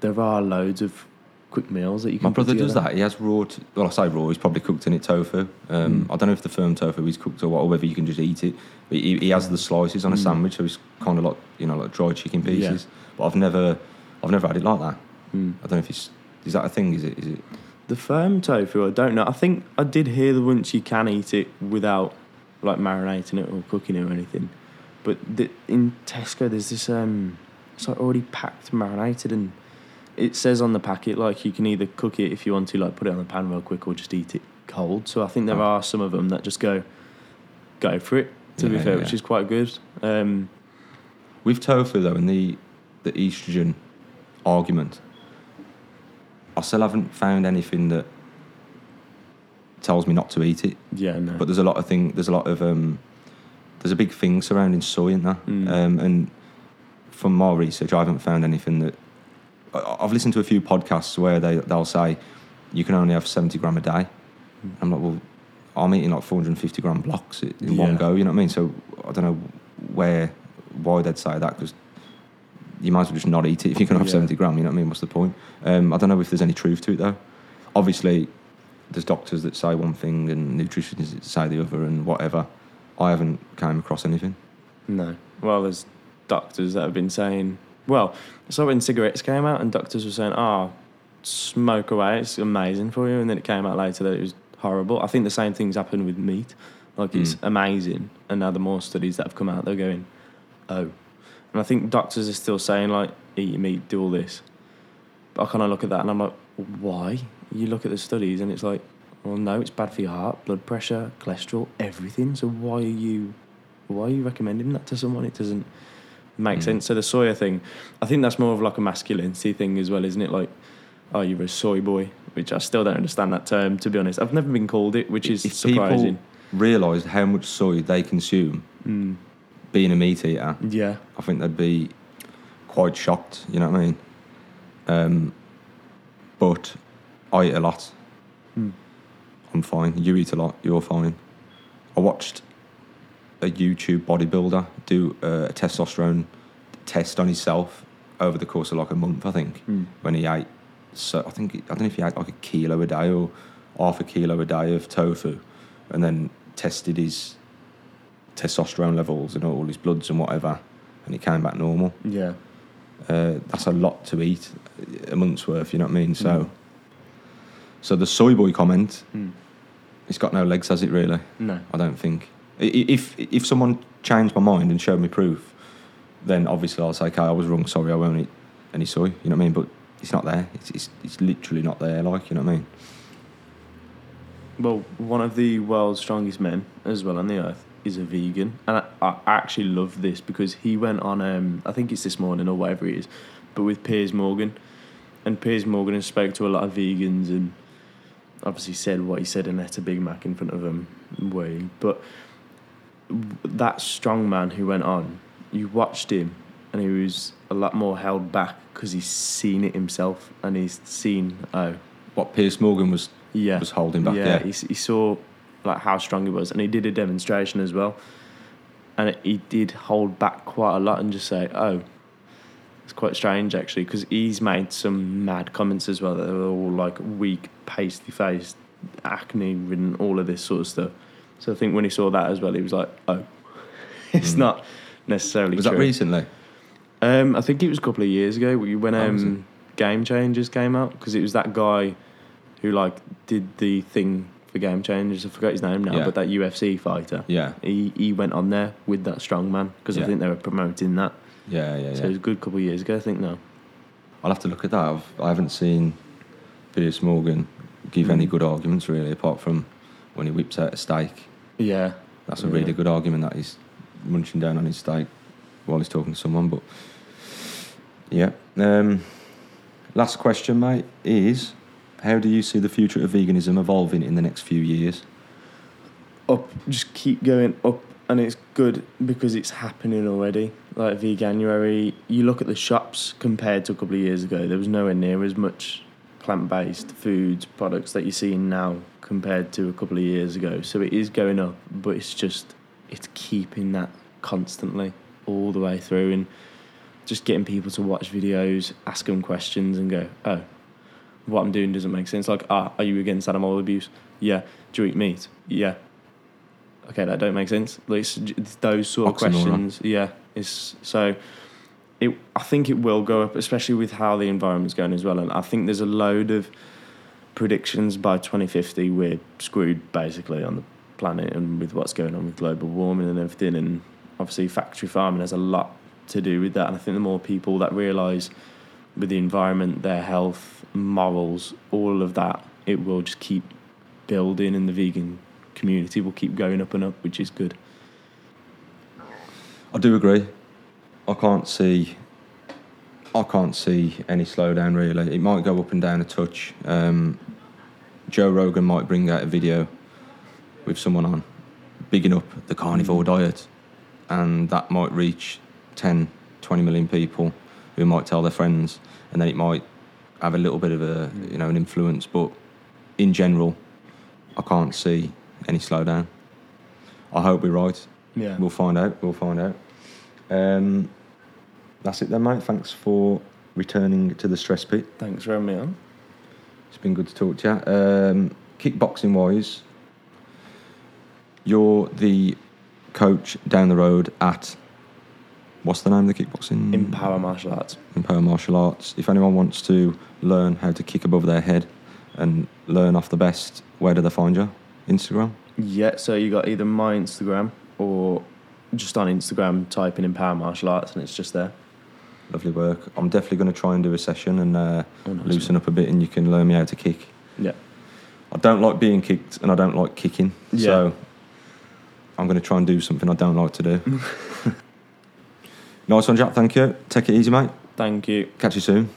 B: there are loads of quick meals that you can.
A: My brother does that. He has raw. T- well, I say raw. He's probably cooked in it tofu. Um,
B: Mm.
A: I don't know if the firm tofu is cooked or what, or whether you can just eat it. But he, he has the slices on a
B: Mm.
A: sandwich, so it's kind of like you know like dried chicken
B: Yeah.
A: pieces. But I've never, I've never had it like that.
B: Mm.
A: I don't know if it's is that a thing? Is it? Is it?
B: The firm tofu, I don't know. I think I did hear that once you can eat it without like marinating it or cooking it or anything. But the, in Tesco, there's this um, it's like already packed, marinated, and it says on the packet like you can either cook it if you want to, like put it on the pan real quick, or just eat it cold. So I think there
A: Oh.
B: are some of them that just go, go for it. To be fair,
A: yeah.
B: which is quite good. Um,
A: With tofu though, and the the estrogen argument, I still haven't found anything that tells me not to eat it.
B: yeah, no.
A: But there's a lot of thing. There's a lot of um, there's a big thing surrounding soy in that.
B: Mm.
A: Um, and from my research, I haven't found anything that. I've listened to a few podcasts where they they'll say you can only have 70 gram a day. I'm like, well, I'm eating like 450 gram blocks in one go. You know what I mean? So I don't know where why they'd say that because you might as well just not eat it if you can have
B: Yeah.
A: 70 gram. You know what I mean? What's the point? Um, I don't know if there's any truth to it though. Obviously, there's doctors that say one thing and nutritionists that say the other and whatever. I haven't came across anything.
B: No. Well, there's doctors that have been saying, well, so when cigarettes came out and doctors were saying, oh, smoke away, it's amazing for you. And then it came out later that it was horrible. I think the same things happened with meat. Like, it's
A: Mm.
B: amazing. And now the more studies that have come out, they're going, oh. And I think doctors are still saying, like, eat your meat, do all this. But I kind of look at that and I'm like, why? You look at the studies and it's like, well, no, it's bad for your heart, blood pressure, cholesterol, everything. So why are you why are you recommending that to someone? It doesn't make
A: Mm.
B: sense. So the soya thing, I think that's more of like a masculinity thing as well, isn't it? Like, oh, you're a soy boy, which I still don't understand that term to be honest. I've never been called it, which is
A: if
B: surprising.
A: people realised how much soy they consume
B: Mm,
A: being a meat eater,
B: yeah,
A: I think they'd be quite shocked. You know what I mean? Um, but I eat a lot.
B: Mm.
A: I'm fine. You eat a lot. You're fine. I watched a YouTube bodybuilder do a testosterone test on himself over the course of like a month. I think
B: Mm.
A: when he ate. So I think I don't know if he ate like a kilo a day or half a kilo a day of tofu, and then tested his testosterone levels and all his bloods and whatever, and he came back normal.
B: yeah,
A: Uh, that's a lot to eat, a month's worth. You know what I mean? So,
B: Mm.
A: so the soy boy comment,
B: Mm.
A: it's got no legs, has it? Really?
B: no,
A: I don't think. If if someone changed my mind and showed me proof, then obviously I'll say, okay, I was wrong. Sorry, I won't eat any soy. You know what I mean? But it's not there. It's it's, it's literally not there. Like you know what I mean?
B: Well, one of the world's strongest men as well on the earth is a vegan, and I, I actually love this because he went on. Um, I think it's this morning or whatever it is, but with Piers Morgan, and Piers Morgan has spoke to a lot of vegans and obviously said what he said and ate a Big Mac in front of them. Way, but that strong man who went on, you watched him, and he was a lot more held back because he's seen it himself and he's seen oh
A: What Piers Morgan was
B: yeah
A: was holding back.
B: yeah,
A: Yeah,
B: He, he saw like how strong he was, and he did a demonstration as well. And he did hold back quite a lot and just say, "Oh, it's quite strange actually," because he's made some mad comments as well that were all like weak, pasty faced, acne ridden, all of this sort of stuff. So I think when he saw that as well, he was like, "Oh, it's
A: Mm.
B: not necessarily."
A: was
B: true.
A: that recently?
B: Um, I think it was a couple of years ago when
A: Oh,
B: um, Game Changers came out because it was that guy who like did the thing for Game Changers. I forgot his name now,
A: Yeah.
B: but that UFC fighter.
A: Yeah,
B: He he went on there with that strong man because I think they were promoting that.
A: yeah, yeah. yeah.
B: So
A: yeah.
B: it was a good couple of years ago, I think. Now,
A: I'll have to look at that. I've, I haven't seen Piers Morgan give any
B: Mm.
A: good arguments really, apart from when he whips out a steak.
B: Yeah,
A: That's a
B: Yeah.
A: really good argument that he's munching down on his steak while he's talking to someone. But yeah, um, last question, mate, is how do you see the future of veganism evolving in the next few years?
B: up, just keep going up, and it's good because it's happening already. Like Veganuary, you look at the shops compared to a couple of years ago. There was nowhere near as much plant-based foods products that you're seeing now compared to a couple of years ago. So it is going up, but it's just it's keeping that constantly all the way through, and just getting people to watch videos, ask them questions, and go, oh. What I'm doing doesn't make sense. Like, ah, are you against animal abuse? Yeah. Do you eat meat? Yeah okay, that don't make sense. Like it's, it's those sort of questions. Yeah, it's so. It, I think it will go up, especially with how the environment's going as well. And I think there's a load of predictions by 2050 we're screwed basically on the planet and with what's going on with global warming and everything. And obviously, factory farming has a lot to do with that. And I think the more people that realise with the environment, their health, morals, all of that, it will just keep building and the vegan community will keep going up and up, which is good.
A: I do agree. I can't see. I can't see any slowdown really. It might go up and down a touch. Um, Joe Rogan might bring out a video with someone on, bigging up the carnivore diet, and that might reach 10, 20 million people who might tell their friends, and then it might have a little bit of a you know an influence. But in general, I can't see any slowdown. I hope we're right.
B: Yeah.
A: We'll find out. We'll find out. Um, that's it then, mate. Thanks for returning to the stress pit.
B: Thanks for having me on.
A: It's been good to talk to you. Um, kickboxing wise, you're the coach down the road at what's the name of the kickboxing?
B: Empower Martial Arts.
A: Empower Martial Arts. If anyone wants to learn how to kick above their head and learn off the best, where do they find you? Instagram?
B: Yeah, so you got either my Instagram or just on Instagram, type in Empower Martial Arts and it's just there.
A: Lovely work. I'm definitely going to try and do a session and uh,
B: Oh, nice
A: loosen up a bit and you can learn me how to kick.
B: Yeah.
A: I don't like being kicked and I don't like kicking.
B: Yeah.
A: So I'm going to try and do something I don't like to do. nice one, Jack. Thank you. Take it easy, mate.
B: Thank you.
A: Catch you soon.